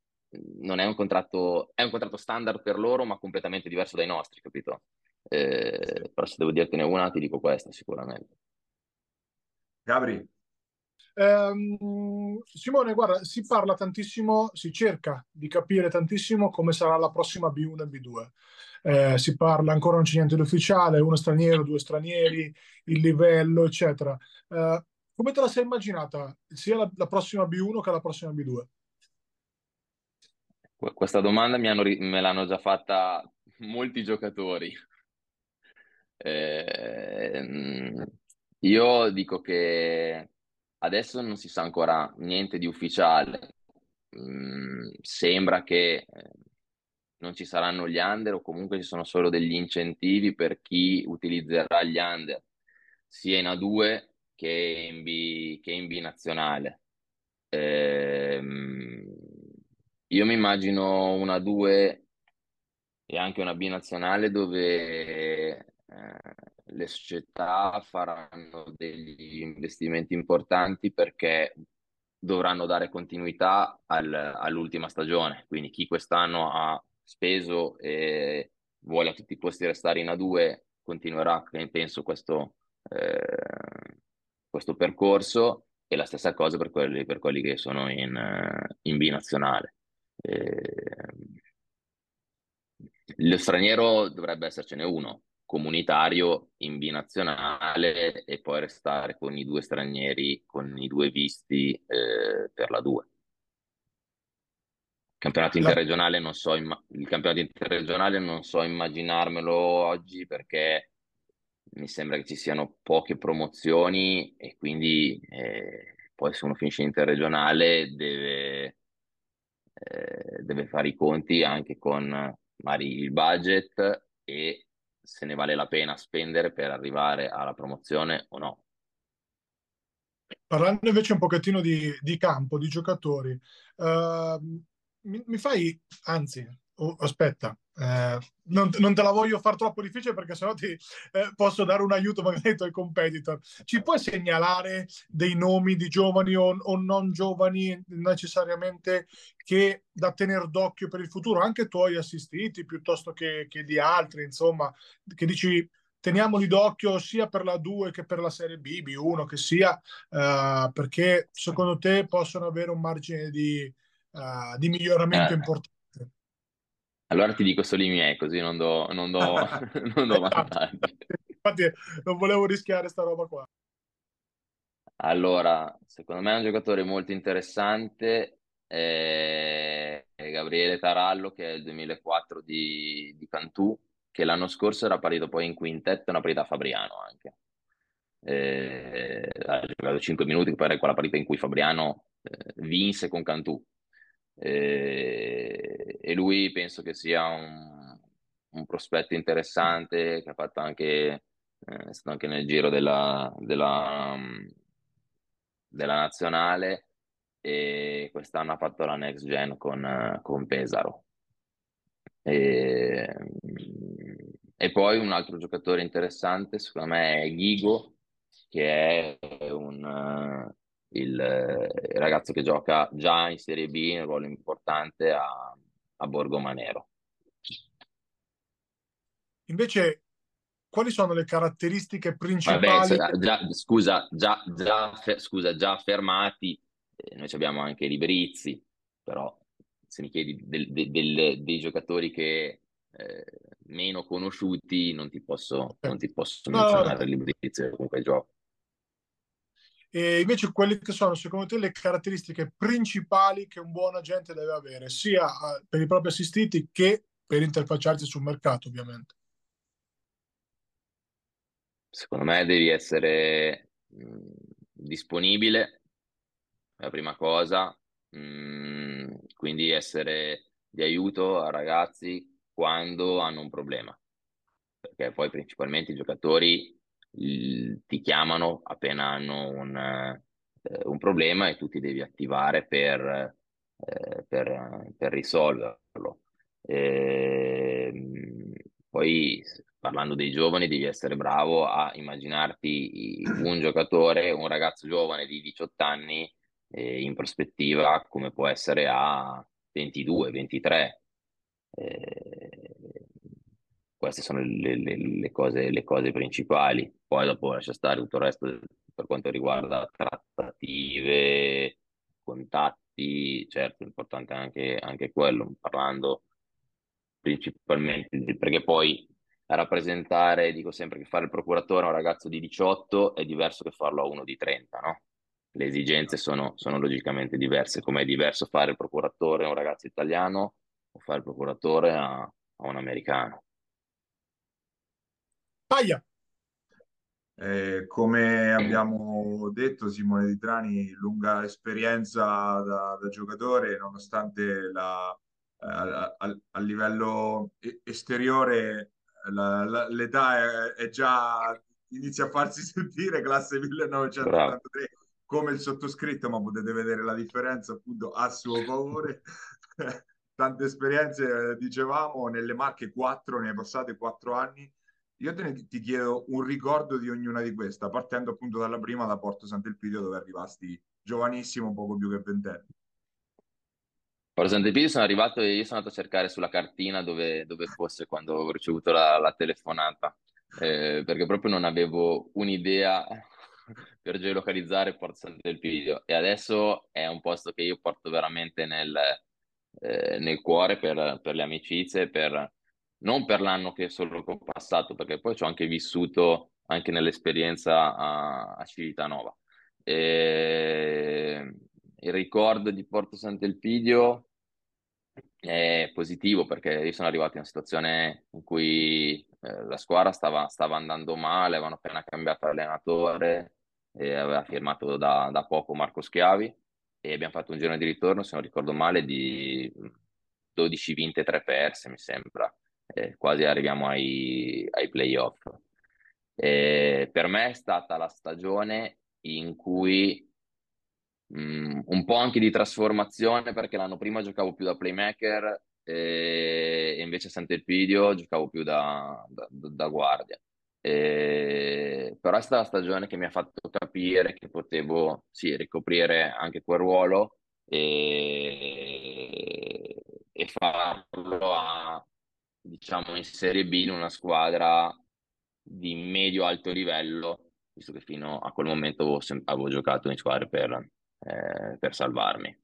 non è un contratto, è un contratto standard per loro, ma completamente diverso dai nostri, capito? Eh, però se devo dirtene una, ti dico questa sicuramente. Gabri, Um, Simone, guarda, si parla tantissimo, si cerca di capire tantissimo come sarà la prossima B1 e B2. Eh, si parla ancora non c'è niente di ufficiale, uno straniero, due stranieri, il livello, eccetera. Uh, come te la sei immaginata sia la, la, prossima B1 che la prossima B2? Questa domanda hanno, me l'hanno già fatta molti giocatori. Eh, io dico che Adesso non si sa ancora niente di ufficiale. Mm, sembra che eh, non ci saranno gli under o comunque ci sono solo degli incentivi per chi utilizzerà gli under sia in A2 che in B, che in B nazionale. Ehm, io mi immagino una 2 e anche una B nazionale dove eh, le società faranno degli investimenti importanti perché dovranno dare continuità al, all'ultima stagione. Quindi chi quest'anno ha speso e vuole a tutti i costi restare in A2 continuerà, penso, questo, eh, questo percorso e la stessa cosa per quelli, per quelli che sono in, in B nazionale. Eh, lo straniero dovrebbe essercene uno, comunitario in binazionale e poi restare con i due stranieri, con i due visti eh, per la 2. Campionato interregionale non so, imma- il campionato interregionale non so immaginarmelo oggi perché mi sembra che ci siano poche promozioni e quindi eh, poi se uno finisce in interregionale deve, eh, deve fare i conti anche con magari il budget e se ne vale la pena spendere per arrivare alla promozione o no. Parlando invece un pochettino di, di campo, di giocatori, uh, mi, mi, fai, anzi, oh, aspetta, eh, non, non, te la voglio far troppo difficile perché sennò ti eh, posso dare un aiuto magari ai tuoi competitor. Ci puoi segnalare dei nomi di giovani o, o non giovani necessariamente che da tenere d'occhio per il futuro, anche tuoi assistiti piuttosto che, che di altri, insomma, che dici teniamoli d'occhio sia per la 2 che per la serie B, B1 che sia, uh, perché secondo te possono avere un margine di, uh, di miglioramento eh. importante. Allora ti dico solo i miei, così non do, non do, [LAUGHS] non do vantaggi. Infatti non volevo rischiare sta roba qua. Allora, secondo me è un giocatore molto interessante, è Gabriele Tarallo, che è il 2004 di, di Cantù, che l'anno scorso era partito poi in quintetto, una partita a Fabriano anche. Eh, ha giocato 5 minuti, poi era quella partita in cui Fabriano eh, vinse con Cantù e, e lui penso che sia un, un, prospetto interessante che ha fatto anche, eh, è stato anche nel giro della, della, della nazionale e quest'anno ha fatto la next gen con, con Pesaro. E, e, poi un altro giocatore interessante, secondo me, è Ghigo, che è un, il, il, ragazzo che gioca già in Serie B un ruolo importante a, a Borgo Manero. Invece, quali sono le caratteristiche principali? Vabbè, già, scusa, già, già, scusa, già fermati, eh, noi abbiamo anche Librizzi, però se mi chiedi del, del, del, dei giocatori che eh, meno conosciuti non ti posso, non ti posso menzionare no. Librizzi comunque gioco. E invece quelle che sono secondo te le caratteristiche principali che un buon agente deve avere, sia eh, per i propri assistiti che per interfacciarsi sul mercato, ovviamente. Secondo me devi essere mh, disponibile, la prima cosa, mh, quindi essere di aiuto a ragazzi quando hanno un problema, perché poi principalmente i giocatori ti chiamano appena hanno un, eh, un, problema e tu ti devi attivare per, eh, per, per risolverlo. E, ehm, poi parlando dei giovani devi essere bravo a immaginarti un giocatore, un ragazzo giovane di 18 anni eh, in prospettiva come può essere a 22, 23. Eh, queste sono le, le, le, cose, le cose principali. Poi dopo lascia stare tutto il resto per quanto riguarda trattative, contatti, certo, è importante anche, anche quello, parlando principalmente di, perché poi rappresentare, dico sempre che fare il procuratore a un ragazzo di 18 è diverso che farlo a uno di 30, no? Le esigenze sono, sono logicamente diverse, come è diverso fare il procuratore a un ragazzo italiano o fare il procuratore a, a un americano. Paia. Eh, come abbiamo detto, Simone Di Trani, lunga esperienza da, da giocatore, nonostante la, eh, a, a, livello esteriore la, la, l'età è, è, già inizia a farsi [LAUGHS] sentire, classe 1983, come il sottoscritto, ma potete vedere la differenza appunto a suo favore. [LAUGHS] Tante esperienze, dicevamo, nelle Marche 4, ne hai passate 4 anni io te ti chiedo un ricordo di ognuna di queste, partendo appunto dalla prima da Porto Sant'Elpidio dove arrivasti giovanissimo, poco più che ventenne. Porto Sant'Elpidio sono arrivato e io sono andato a cercare sulla cartina dove, dove fosse quando ho ricevuto la, la telefonata, eh, perché proprio non avevo un'idea [LAUGHS] per geolocalizzare Porto Sant'Elpidio e adesso è un posto che io porto veramente nel, eh, nel cuore per, per le amicizie, per non per l'anno che solo che ho passato, perché poi ci ho anche vissuto anche nell'esperienza a, a Civitanova. E il ricordo di Porto Sant'Elpidio è positivo perché io sono arrivato in una situazione in cui eh, la squadra stava, stava, andando male, avevano appena cambiato allenatore e aveva firmato da, da poco Marco Schiavi e abbiamo fatto un giorno di ritorno, se non ricordo male, di 12 vinte e 3 perse, mi sembra. Eh, quasi arriviamo ai, ai playoff. Eh, per me è stata la stagione in cui mh, mm, un po' anche di trasformazione perché l'anno prima giocavo più da playmaker eh, e invece a Sant'Elpidio giocavo più da, da, da guardia. Eh, però è stata la stagione che mi ha fatto capire che potevo sì, ricoprire anche quel ruolo e, e farlo a, diciamo in Serie B in una squadra di medio-alto livello, visto che fino a quel momento avevo, avevo giocato in squadre per, eh, per salvarmi.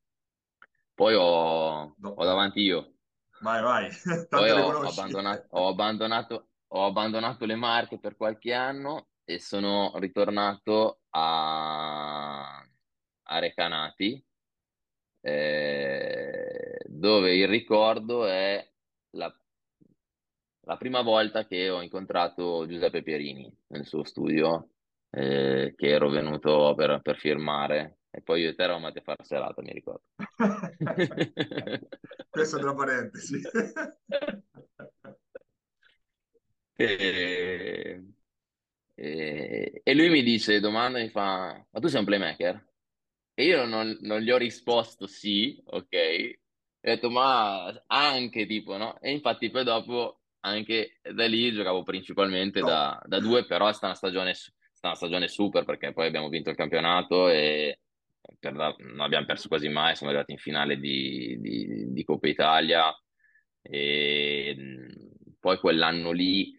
Poi ho, no. ho, davanti io. Vai, vai. [LAUGHS] Poi ho abbandonato, ho, abbandonato, ho abbandonato le marche per qualche anno e sono ritornato a, a Recanati, eh, dove il ricordo è la la prima volta che ho incontrato Giuseppe Pierini nel suo studio, eh, che ero venuto per, per, firmare, e poi io e te eravamo andati a fare serata, mi ricordo. [LAUGHS] Questo tra parentesi. [LAUGHS] e, e, e, lui mi dice, domanda, mi fa, ma tu sei un playmaker? E io non, non gli ho risposto sì, ok? Ho detto, ma anche tipo, no? E infatti poi dopo anche da lì giocavo principalmente no. da, da, due, però è stata una stagione, stata una stagione super perché poi abbiamo vinto il campionato e la, non abbiamo perso quasi mai, siamo arrivati in finale di, di, di Coppa Italia. E poi quell'anno lì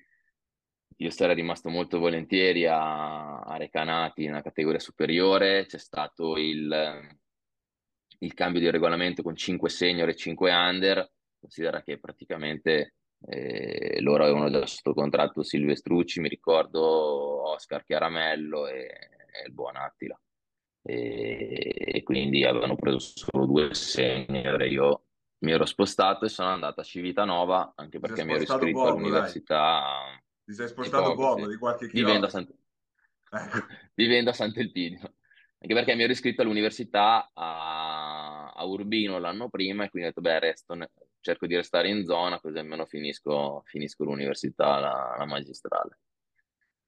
io sarei rimasto molto volentieri a, a Recanati una categoria superiore, c'è stato il, il cambio di regolamento con 5 senior e 5 under, considera che praticamente eh, loro avevano già sotto contratto Silvestrucci, mi ricordo Oscar Chiaramello e, e il buon Attila. E, e, quindi avevano preso solo due e io mi ero spostato e sono andato a Civitanova anche perché mi ero iscritto poco, all'università. Dai. Ti sei spostato poco, poco sì. di qualche chilometro? Vivendo a, Sant... [LAUGHS] Ecco. [LAUGHS] Vivendo a Sant'Elpidio anche perché mi ero iscritto all'università a, a Urbino l'anno prima e quindi ho detto, beh, resto, cerco di restare in zona così almeno finisco, finisco l'università, la, la magistrale.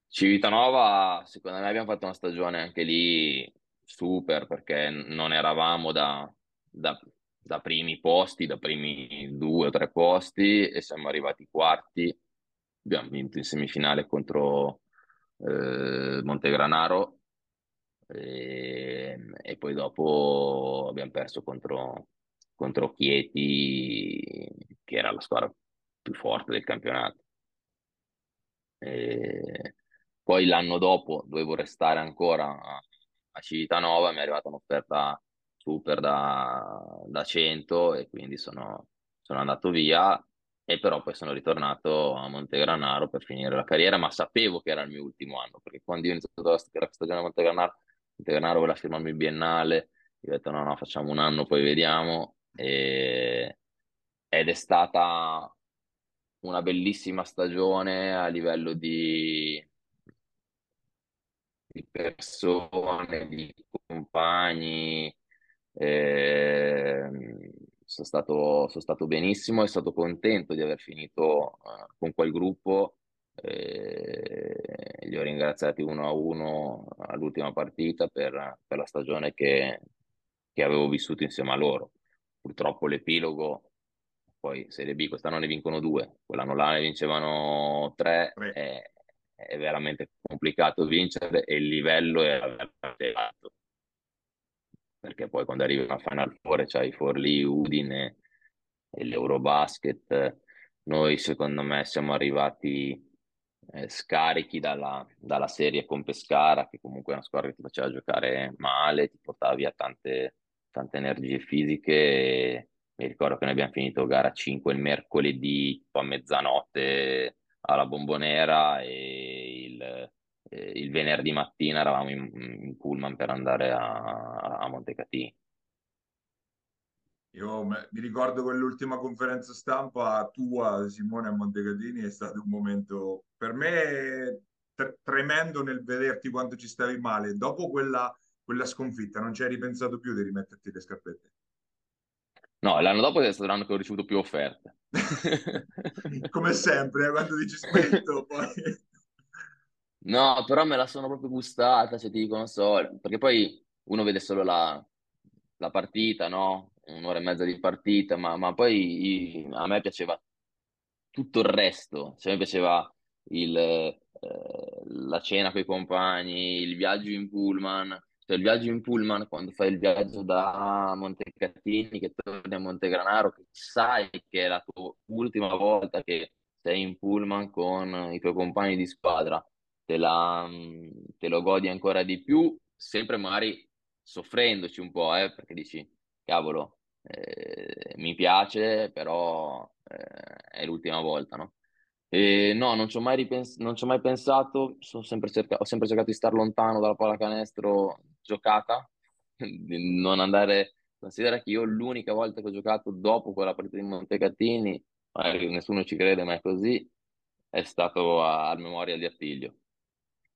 Civitanova, secondo me abbiamo fatto una stagione anche lì super perché non eravamo da, da, da primi posti, da primi due o tre posti e siamo arrivati quarti. Abbiamo vinto in semifinale contro eh, Montegranaro e, e, poi dopo abbiamo perso contro, contro Chieti, la squadra più forte del campionato. E poi l'anno dopo dovevo restare ancora a, Civitanova, mi è arrivata un'offerta super da, da 100 e quindi sono, sono andato via e però poi sono ritornato a Montegranaro per finire la carriera, ma sapevo che era il mio ultimo anno, perché quando io ho iniziato la stagione a Montegranaro Montegranaro voleva firmarmi il biennale, io ho detto no, no, facciamo un anno, poi vediamo. E... Ed è stata una bellissima stagione a livello di, di persone, di compagni. E... Sono stato, sono stato benissimo e sono stato contento di aver finito uh, con quel gruppo eh, li ho ringraziati uno a uno all'ultima partita per, per la stagione che, che, avevo vissuto insieme a loro. Purtroppo l'epilogo, poi Serie B quest'anno ne vincono due, quell'anno là ne vincevano tre, è, è, veramente complicato vincere e il livello è veramente alto. Perché poi quando arrivi a Final Four c'hai Forlì, Udine e l'Eurobasket. Noi secondo me siamo arrivati eh, scarichi dalla, dalla, serie con Pescara, che comunque è una squadra che ti faceva giocare male, ti portava via tante, tante energie fisiche. Mi ricordo che noi abbiamo finito gara 5 il mercoledì a mezzanotte alla Bombonera e il, eh, il venerdì mattina eravamo in, in, pullman per andare a, a Montecatini. Io mi ricordo quell'ultima conferenza stampa tua, Simone, a Montecatini, è stato un momento per me tre- tremendo nel vederti quanto ci stavi male. Dopo quella quella sconfitta, non ci hai ripensato più di rimetterti le scarpette? No, l'anno dopo è stato l'anno che ho ricevuto più offerte. [LAUGHS] Come sempre, eh, quando dici spento, [LAUGHS] poi... No, però me la sono proprio gustata, cioè ti dico, non so, perché poi uno vede solo la, la partita, no? Un'ora e mezza di partita, ma, ma poi a me piaceva tutto il resto, cioè mi piaceva il, eh, la cena con i compagni, il viaggio in pullman, cioè il viaggio in pullman quando fai il viaggio da Montecatini che torni a Montegranaro, che sai che è la tua ultima volta che sei in pullman con i tuoi compagni di squadra, te, la, te lo godi ancora di più, sempre magari soffrendoci un po', eh, perché dici, cavolo, eh, mi piace, però eh, è l'ultima volta, no? E no, non ci ho mai, ripens- ho mai pensato, sempre cerca- ho sempre cercato di stare lontano dalla pallacanestro giocata, [LAUGHS] di non andare... Considera che io l'unica volta che ho giocato dopo quella partita di Montecatini, magari nessuno ci crede, ma è così, è stato al Memorial di Attilio,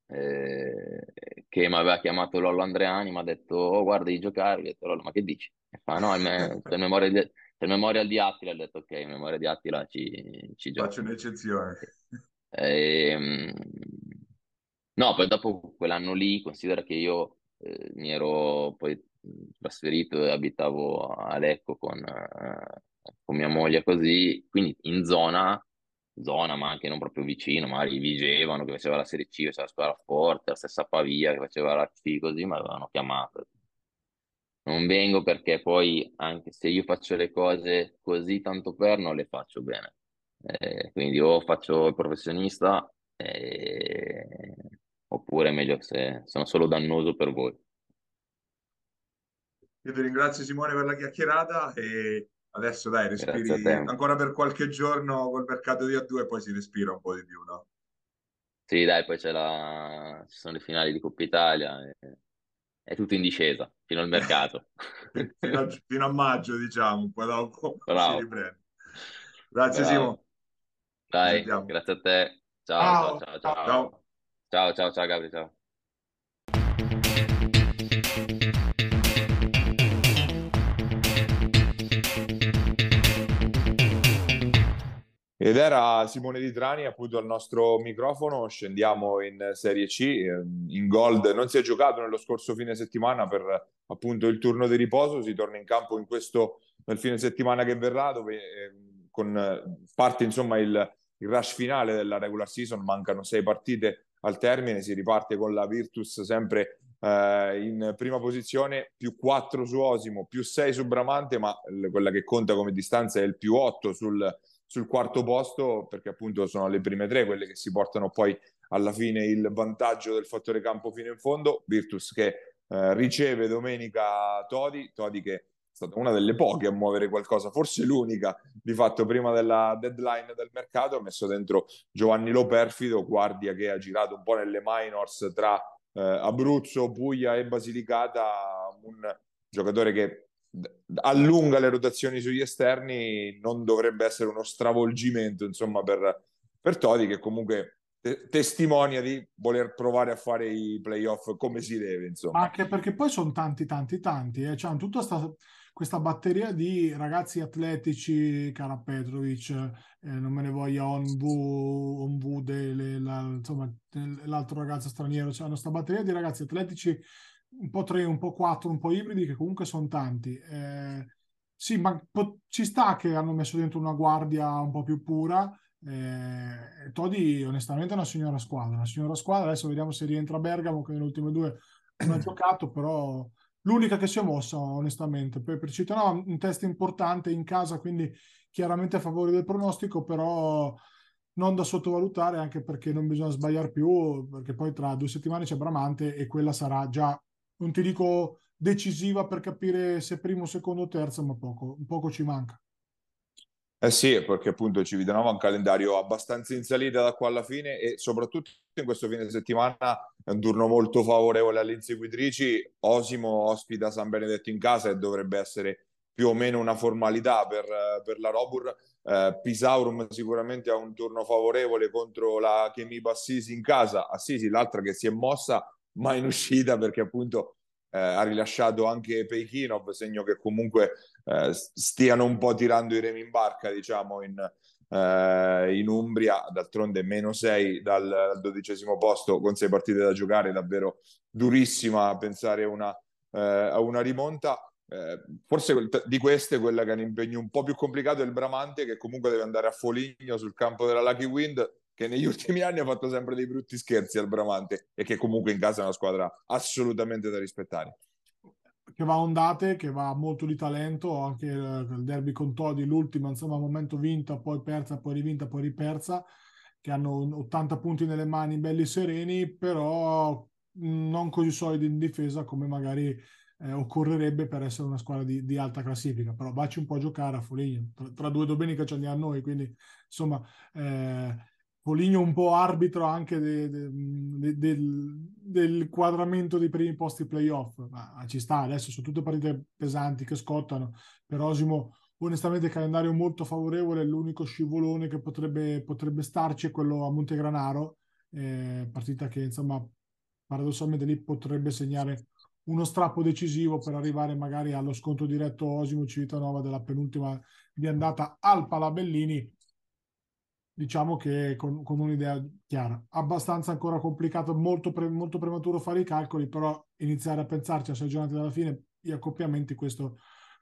eh, che mi aveva chiamato Lollo Andreani, mi ha detto, oh guarda di giocare, ho detto Lollo, ma che dici? E fa, no, il, me- [LAUGHS] il Memorial di il Memorial di Attila, ho detto ok, il Memorial di Attila ci, ci gioca. Faccio un'eccezione. E, ehm, no, poi dopo quell'anno lì, considera che io eh, mi ero poi trasferito e abitavo a Lecco con, eh, con mia moglie così, quindi in zona, zona ma anche non proprio vicino, magari Vigevano che faceva la Serie C, faceva la squadra forte, la stessa Pavia che faceva la C così, mi avevano chiamato non vengo perché poi anche se io faccio le cose così tanto per non le faccio bene. Eh, quindi o faccio il professionista eh, oppure è meglio se sono solo dannoso per voi. Io ti ringrazio Simone per la chiacchierata e adesso dai, respiri ancora per qualche giorno col mercato di A2 e poi si respira un po' di più, no? Sì, dai, poi c'è la... ci sono le finali di Coppa Italia. E è tutto in discesa fino al mercato. [LAUGHS] fino, a, fino, a, maggio, diciamo, poi dopo [LAUGHS] Bravo. si riprende. Grazie Bravo. Simo. Dai, grazie a te. Ciao, ciao, ciao, ciao. Ciao, ciao, ciao, ciao Gabri, ciao. Ed era Simone Di Trani appunto al nostro microfono, scendiamo in Serie C, ehm, in Gold. Non si è giocato nello scorso fine settimana per appunto il turno di riposo, si torna in campo in questo, nel fine settimana che verrà dove eh, con, parte insomma il, il rush finale della regular season, mancano sei partite al termine, si riparte con la Virtus sempre eh, in prima posizione, più 4 su Osimo, più 6 su Bramante, ma quella che conta come distanza è il più 8 sul sul quarto posto perché appunto sono le prime tre quelle che si portano poi alla fine il vantaggio del fattore campo fino in fondo. Virtus che eh, riceve domenica Todi, Todi che stata una delle poche a muovere qualcosa, forse l'unica di fatto prima della deadline del mercato, ha messo dentro Giovanni Loperfido, guardia che ha girato un po' nelle minors tra eh, Abruzzo, Puglia e Basilicata, un giocatore che allunga le rotazioni sugli esterni non dovrebbe essere uno stravolgimento insomma per, per Todi che comunque te- testimonia di voler provare a fare i playoff come si deve insomma anche perché poi sono tanti tanti tanti eh. cioè, tutta sta, questa batteria di ragazzi atletici Cara Petrovic eh, non me ne voglia Onvu, Onvu la, insomma l'altro ragazzo straniero cioè questa batteria di ragazzi atletici un po' tre, un po' quattro, un po' ibridi, che comunque sono tanti. Eh, sì, ma po- ci sta che hanno messo dentro una guardia un po' più pura. Eh, Todi onestamente è una signora squadra, una signora squadra. Adesso vediamo se rientra Bergamo, che nelle ultime due non ha giocato, però l'unica che si è mossa onestamente. Per, per Cittadino un test importante in casa, quindi chiaramente a favore del pronostico, però non da sottovalutare anche perché non bisogna sbagliare più, perché poi tra due settimane c'è Bramante e quella sarà già non ti dico decisiva per capire se primo, secondo terzo, ma poco, poco ci manca. Eh sì, perché appunto ci vediamo un calendario abbastanza in salita da qua alla fine e soprattutto in questo fine settimana è un turno molto favorevole alle inseguitrici. Osimo ospita San Benedetto in casa e dovrebbe essere più o meno una formalità per, per la Robur. Eh, Pisaurum sicuramente ha un turno favorevole contro la Chemiba Assisi in casa. Assisi, l'altra che si è mossa ma in uscita perché appunto eh, ha rilasciato anche Peichinov, segno che comunque eh, stiano un po' tirando i remi in barca, diciamo, in, eh, in Umbria, d'altronde meno 6 dal, dal, dodicesimo posto con sei partite da giocare, davvero durissima pensare una, eh, a una rimonta. Eh, forse di queste quella che ha un impegno un po' più complicato è il Bramante che comunque deve andare a Foligno sul campo della Lucky Wind che negli [LAUGHS] ultimi anni ha fatto sempre dei brutti scherzi al Bramante e che comunque in casa è una squadra assolutamente da rispettare che va a ondate, che va molto di talento, anche il derby con Todi, l'ultima, insomma, momento vinta, poi persa, poi rivinta, poi ripersa, che hanno 80 punti nelle mani belli sereni, però non così solidi in difesa come magari eh, occorrerebbe per essere una squadra di, di, alta classifica. Però vacci un po' a giocare a Foligno, tra, tra due domeniche ci andiamo noi, quindi insomma... Eh, Poligno un po' arbitro anche de, de, de, del, del, quadramento dei primi posti playoff, ma ci sta, adesso sono tutte partite pesanti che scottano, per Osimo onestamente il calendario molto favorevole, l'unico scivolone che potrebbe, potrebbe starci è quello a Montegranaro, eh, partita che insomma paradossalmente lì potrebbe segnare uno strappo decisivo per arrivare magari allo scontro diretto Osimo Civitanova della penultima di andata al Palabellini diciamo che con, con, un'idea chiara. Abbastanza ancora complicato, molto, pre, molto, prematuro fare i calcoli, però iniziare a pensarci a sei giornate dalla fine, gli accoppiamenti, questo,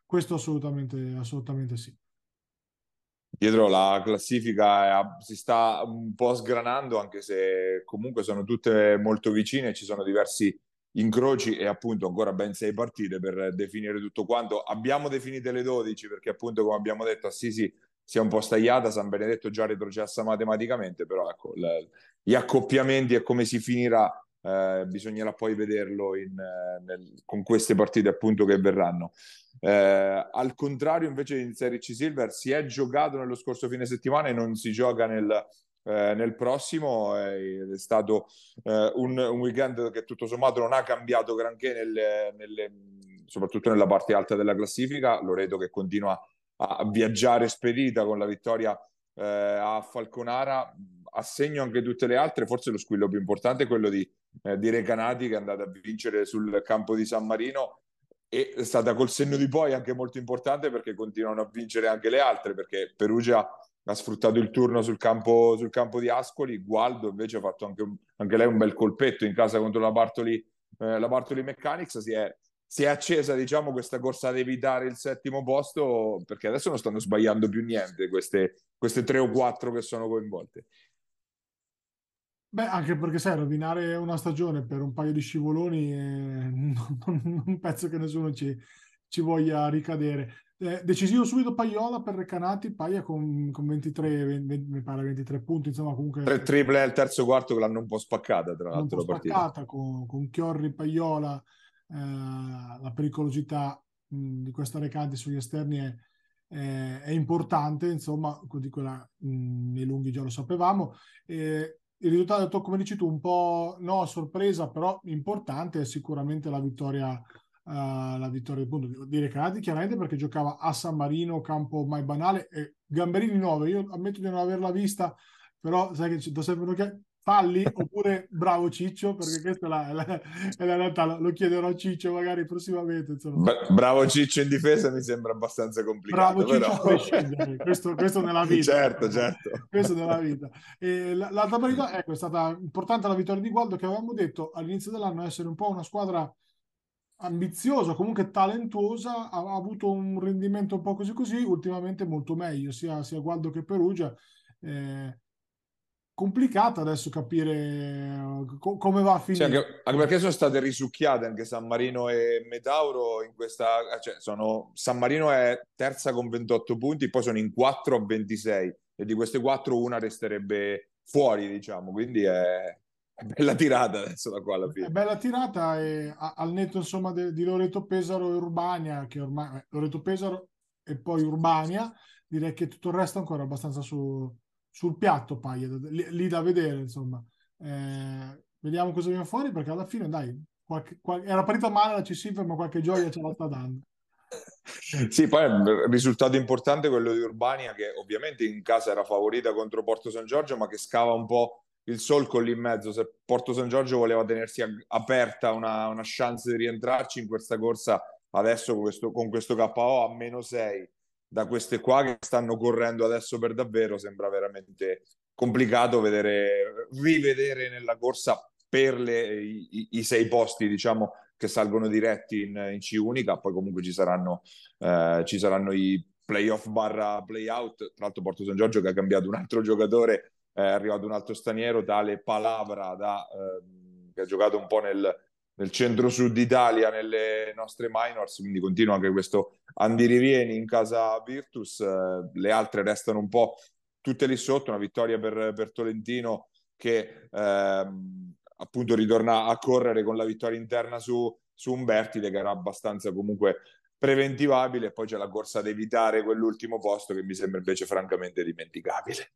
questo assolutamente, assolutamente sì. Dietro la classifica si sta un po' sgranando, anche se comunque sono tutte molto vicine, ci sono diversi incroci e appunto ancora ben sei partite per definire tutto quanto. Abbiamo definite le 12 perché appunto come abbiamo detto Assisi sia un po' stagliata, San Benedetto già retrocessa matematicamente, però ecco, le, gli accoppiamenti e come si finirà eh, bisognerà poi vederlo in, eh, nel, con queste partite appunto che verranno. Eh, al contrario invece in Serie C Silver si è giocato nello scorso fine settimana e non si gioca nel, eh, nel prossimo è stato eh, un, un, weekend che tutto sommato non ha cambiato granché nelle, nelle, soprattutto nella parte alta della classifica Loreto che continua a viaggiare spedita con la vittoria eh, a Falconara, assegno anche tutte le altre, forse lo squillo più importante è quello di, eh, di Recanati che è andata a vincere sul campo di San Marino e è stata col senno di poi anche molto importante perché continuano a vincere anche le altre perché Perugia ha sfruttato il turno sul campo, sul campo di Ascoli, Gualdo invece ha fatto anche, anche lei un bel colpetto in casa contro la Bartoli, eh, la Bartoli Mechanics, si è si è accesa diciamo questa corsa ad evitare il settimo posto perché adesso non stanno sbagliando più niente queste, queste tre o quattro che sono coinvolte Beh, anche perché sai, rovinare una stagione per un paio di scivoloni eh, non, non, penso che nessuno ci, ci voglia ricadere. Eh, decisivo subito Paiola per Recanati, Paia con, con 23, 20, mi pare 23 punti, insomma comunque... Tre triple al terzo quarto che l'hanno un po' spaccata tra l'altro. Un po' spaccata con, con Chiorri, Paiola, la pericolosità mh, di questa recante sugli esterni è, è, è importante, insomma, di quella mh, nei lunghi già lo sapevamo. E il risultato, come dici tu, un po' no, a sorpresa, però importante è sicuramente la vittoria. Uh, la vittoria appunto di Recanati chiaramente perché giocava a San Marino campo mai banale e Gamberini 9 io ammetto di non averla vista però sai che do sempre un'occhiata falli oppure bravo Ciccio perché questa è la, la, è la realtà lo chiederò a Ciccio magari prossimamente insomma. bravo Ciccio in difesa mi sembra abbastanza complicato bravo Ciccio a prescindere questo, questo, nella vita certo certo questo nella vita e l'altra verità ecco è stata importante la vittoria di Gualdo che avevamo detto all'inizio dell'anno essere un po' una squadra ambiziosa, comunque talentuosa, ha, avuto un rendimento un po' così così, ultimamente molto meglio, sia, sia Gualdo che Perugia. Eh, complicato adesso capire eh, co- come va a finire. Cioè, anche, anche, perché sono state risucchiate anche San Marino e Metauro in questa... Cioè, sono, San Marino è terza con 28 punti, poi sono in 4 a 26 e di queste 4 una resterebbe fuori, diciamo, quindi è, è bella tirata adesso da qua alla fine. È bella tirata e al netto insomma de, di Loreto Pesaro e Urbania, che ormai eh, Loreto Pesaro e poi Urbania, direi che tutto il resto è ancora abbastanza su sul piatto paia, lì, lì da vedere, insomma. Eh, vediamo cosa viene fuori, perché alla fine, dai, qualche, qualche, era partita male la C-Silver, ma qualche gioia ce la sta dando. [LAUGHS] Sì, poi il risultato importante è quello di Urbania, che ovviamente in casa era favorita contro Porto San Giorgio, ma che scava un po' il solco lì in mezzo. Se Porto San Giorgio voleva tenersi aperta una, una chance di rientrarci in questa corsa, adesso questo, con questo KO a meno 6 da queste qua che stanno correndo adesso per davvero, sembra veramente complicato vedere, rivedere nella corsa per le, i, i, sei posti, diciamo, che salgono diretti in, in C unica, poi comunque ci saranno, eh, ci saranno i playoff barra playout, tra l'altro Porto San Giorgio che ha cambiato un altro giocatore, è arrivato un altro straniero, tale Palavra, da, eh, che ha giocato un po' nel, nel centro-sud Italia, nelle nostre minors, quindi continua anche questo Andi Rivieni in casa Virtus, eh, le altre restano un po' tutte lì sotto, una vittoria per, per Tolentino che ehm, appunto ritorna a correre con la vittoria interna su, su Umbertide che era abbastanza comunque preventivabile e poi c'è la corsa ad evitare quell'ultimo posto che mi sembra invece francamente dimenticabile.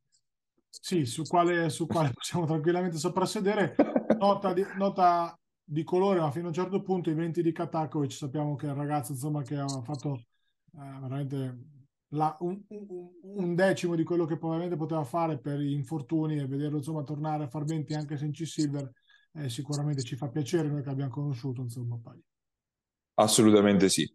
Sì, su quale, su quale possiamo tranquillamente soprassedere. [LAUGHS] Nota di, nota di, colore, ma fino a un certo punto i 20 di Katakovic sappiamo che è un ragazzo insomma, che ha fatto eh, veramente la, un, un, decimo di quello che probabilmente poteva fare per gli infortuni e vederlo insomma tornare a far 20 anche senza Silver eh, sicuramente ci fa piacere noi che abbiamo conosciuto insomma poi. Assolutamente sì.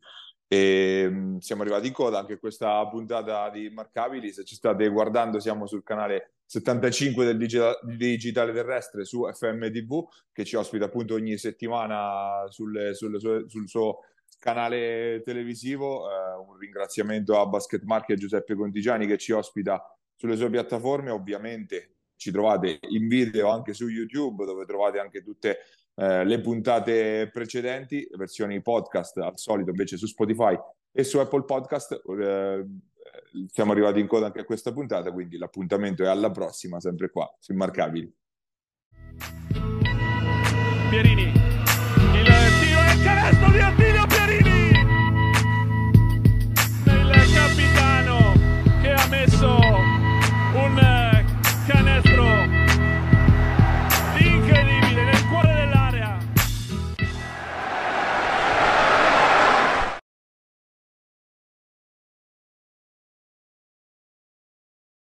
E mm, siamo arrivati in coda anche questa puntata di Marcabili. Se ci state guardando, siamo sul canale 75 del digitale, digitale terrestre su FMTV che ci ospita appunto ogni settimana sul, sul, sul, sul suo canale televisivo. Eh, un ringraziamento a Basket Market e Giuseppe Contigiani che ci ospita sulle sue piattaforme. Ovviamente ci trovate in video anche su YouTube dove trovate anche tutte eh, le puntate precedenti, versioni podcast al solito invece su Spotify e su Apple Podcast. Eh, siamo arrivati in coda anche a questa puntata, quindi l'appuntamento è alla prossima, sempre qua, su Immarcabili. Pierini, il tiro il canestro di Attila!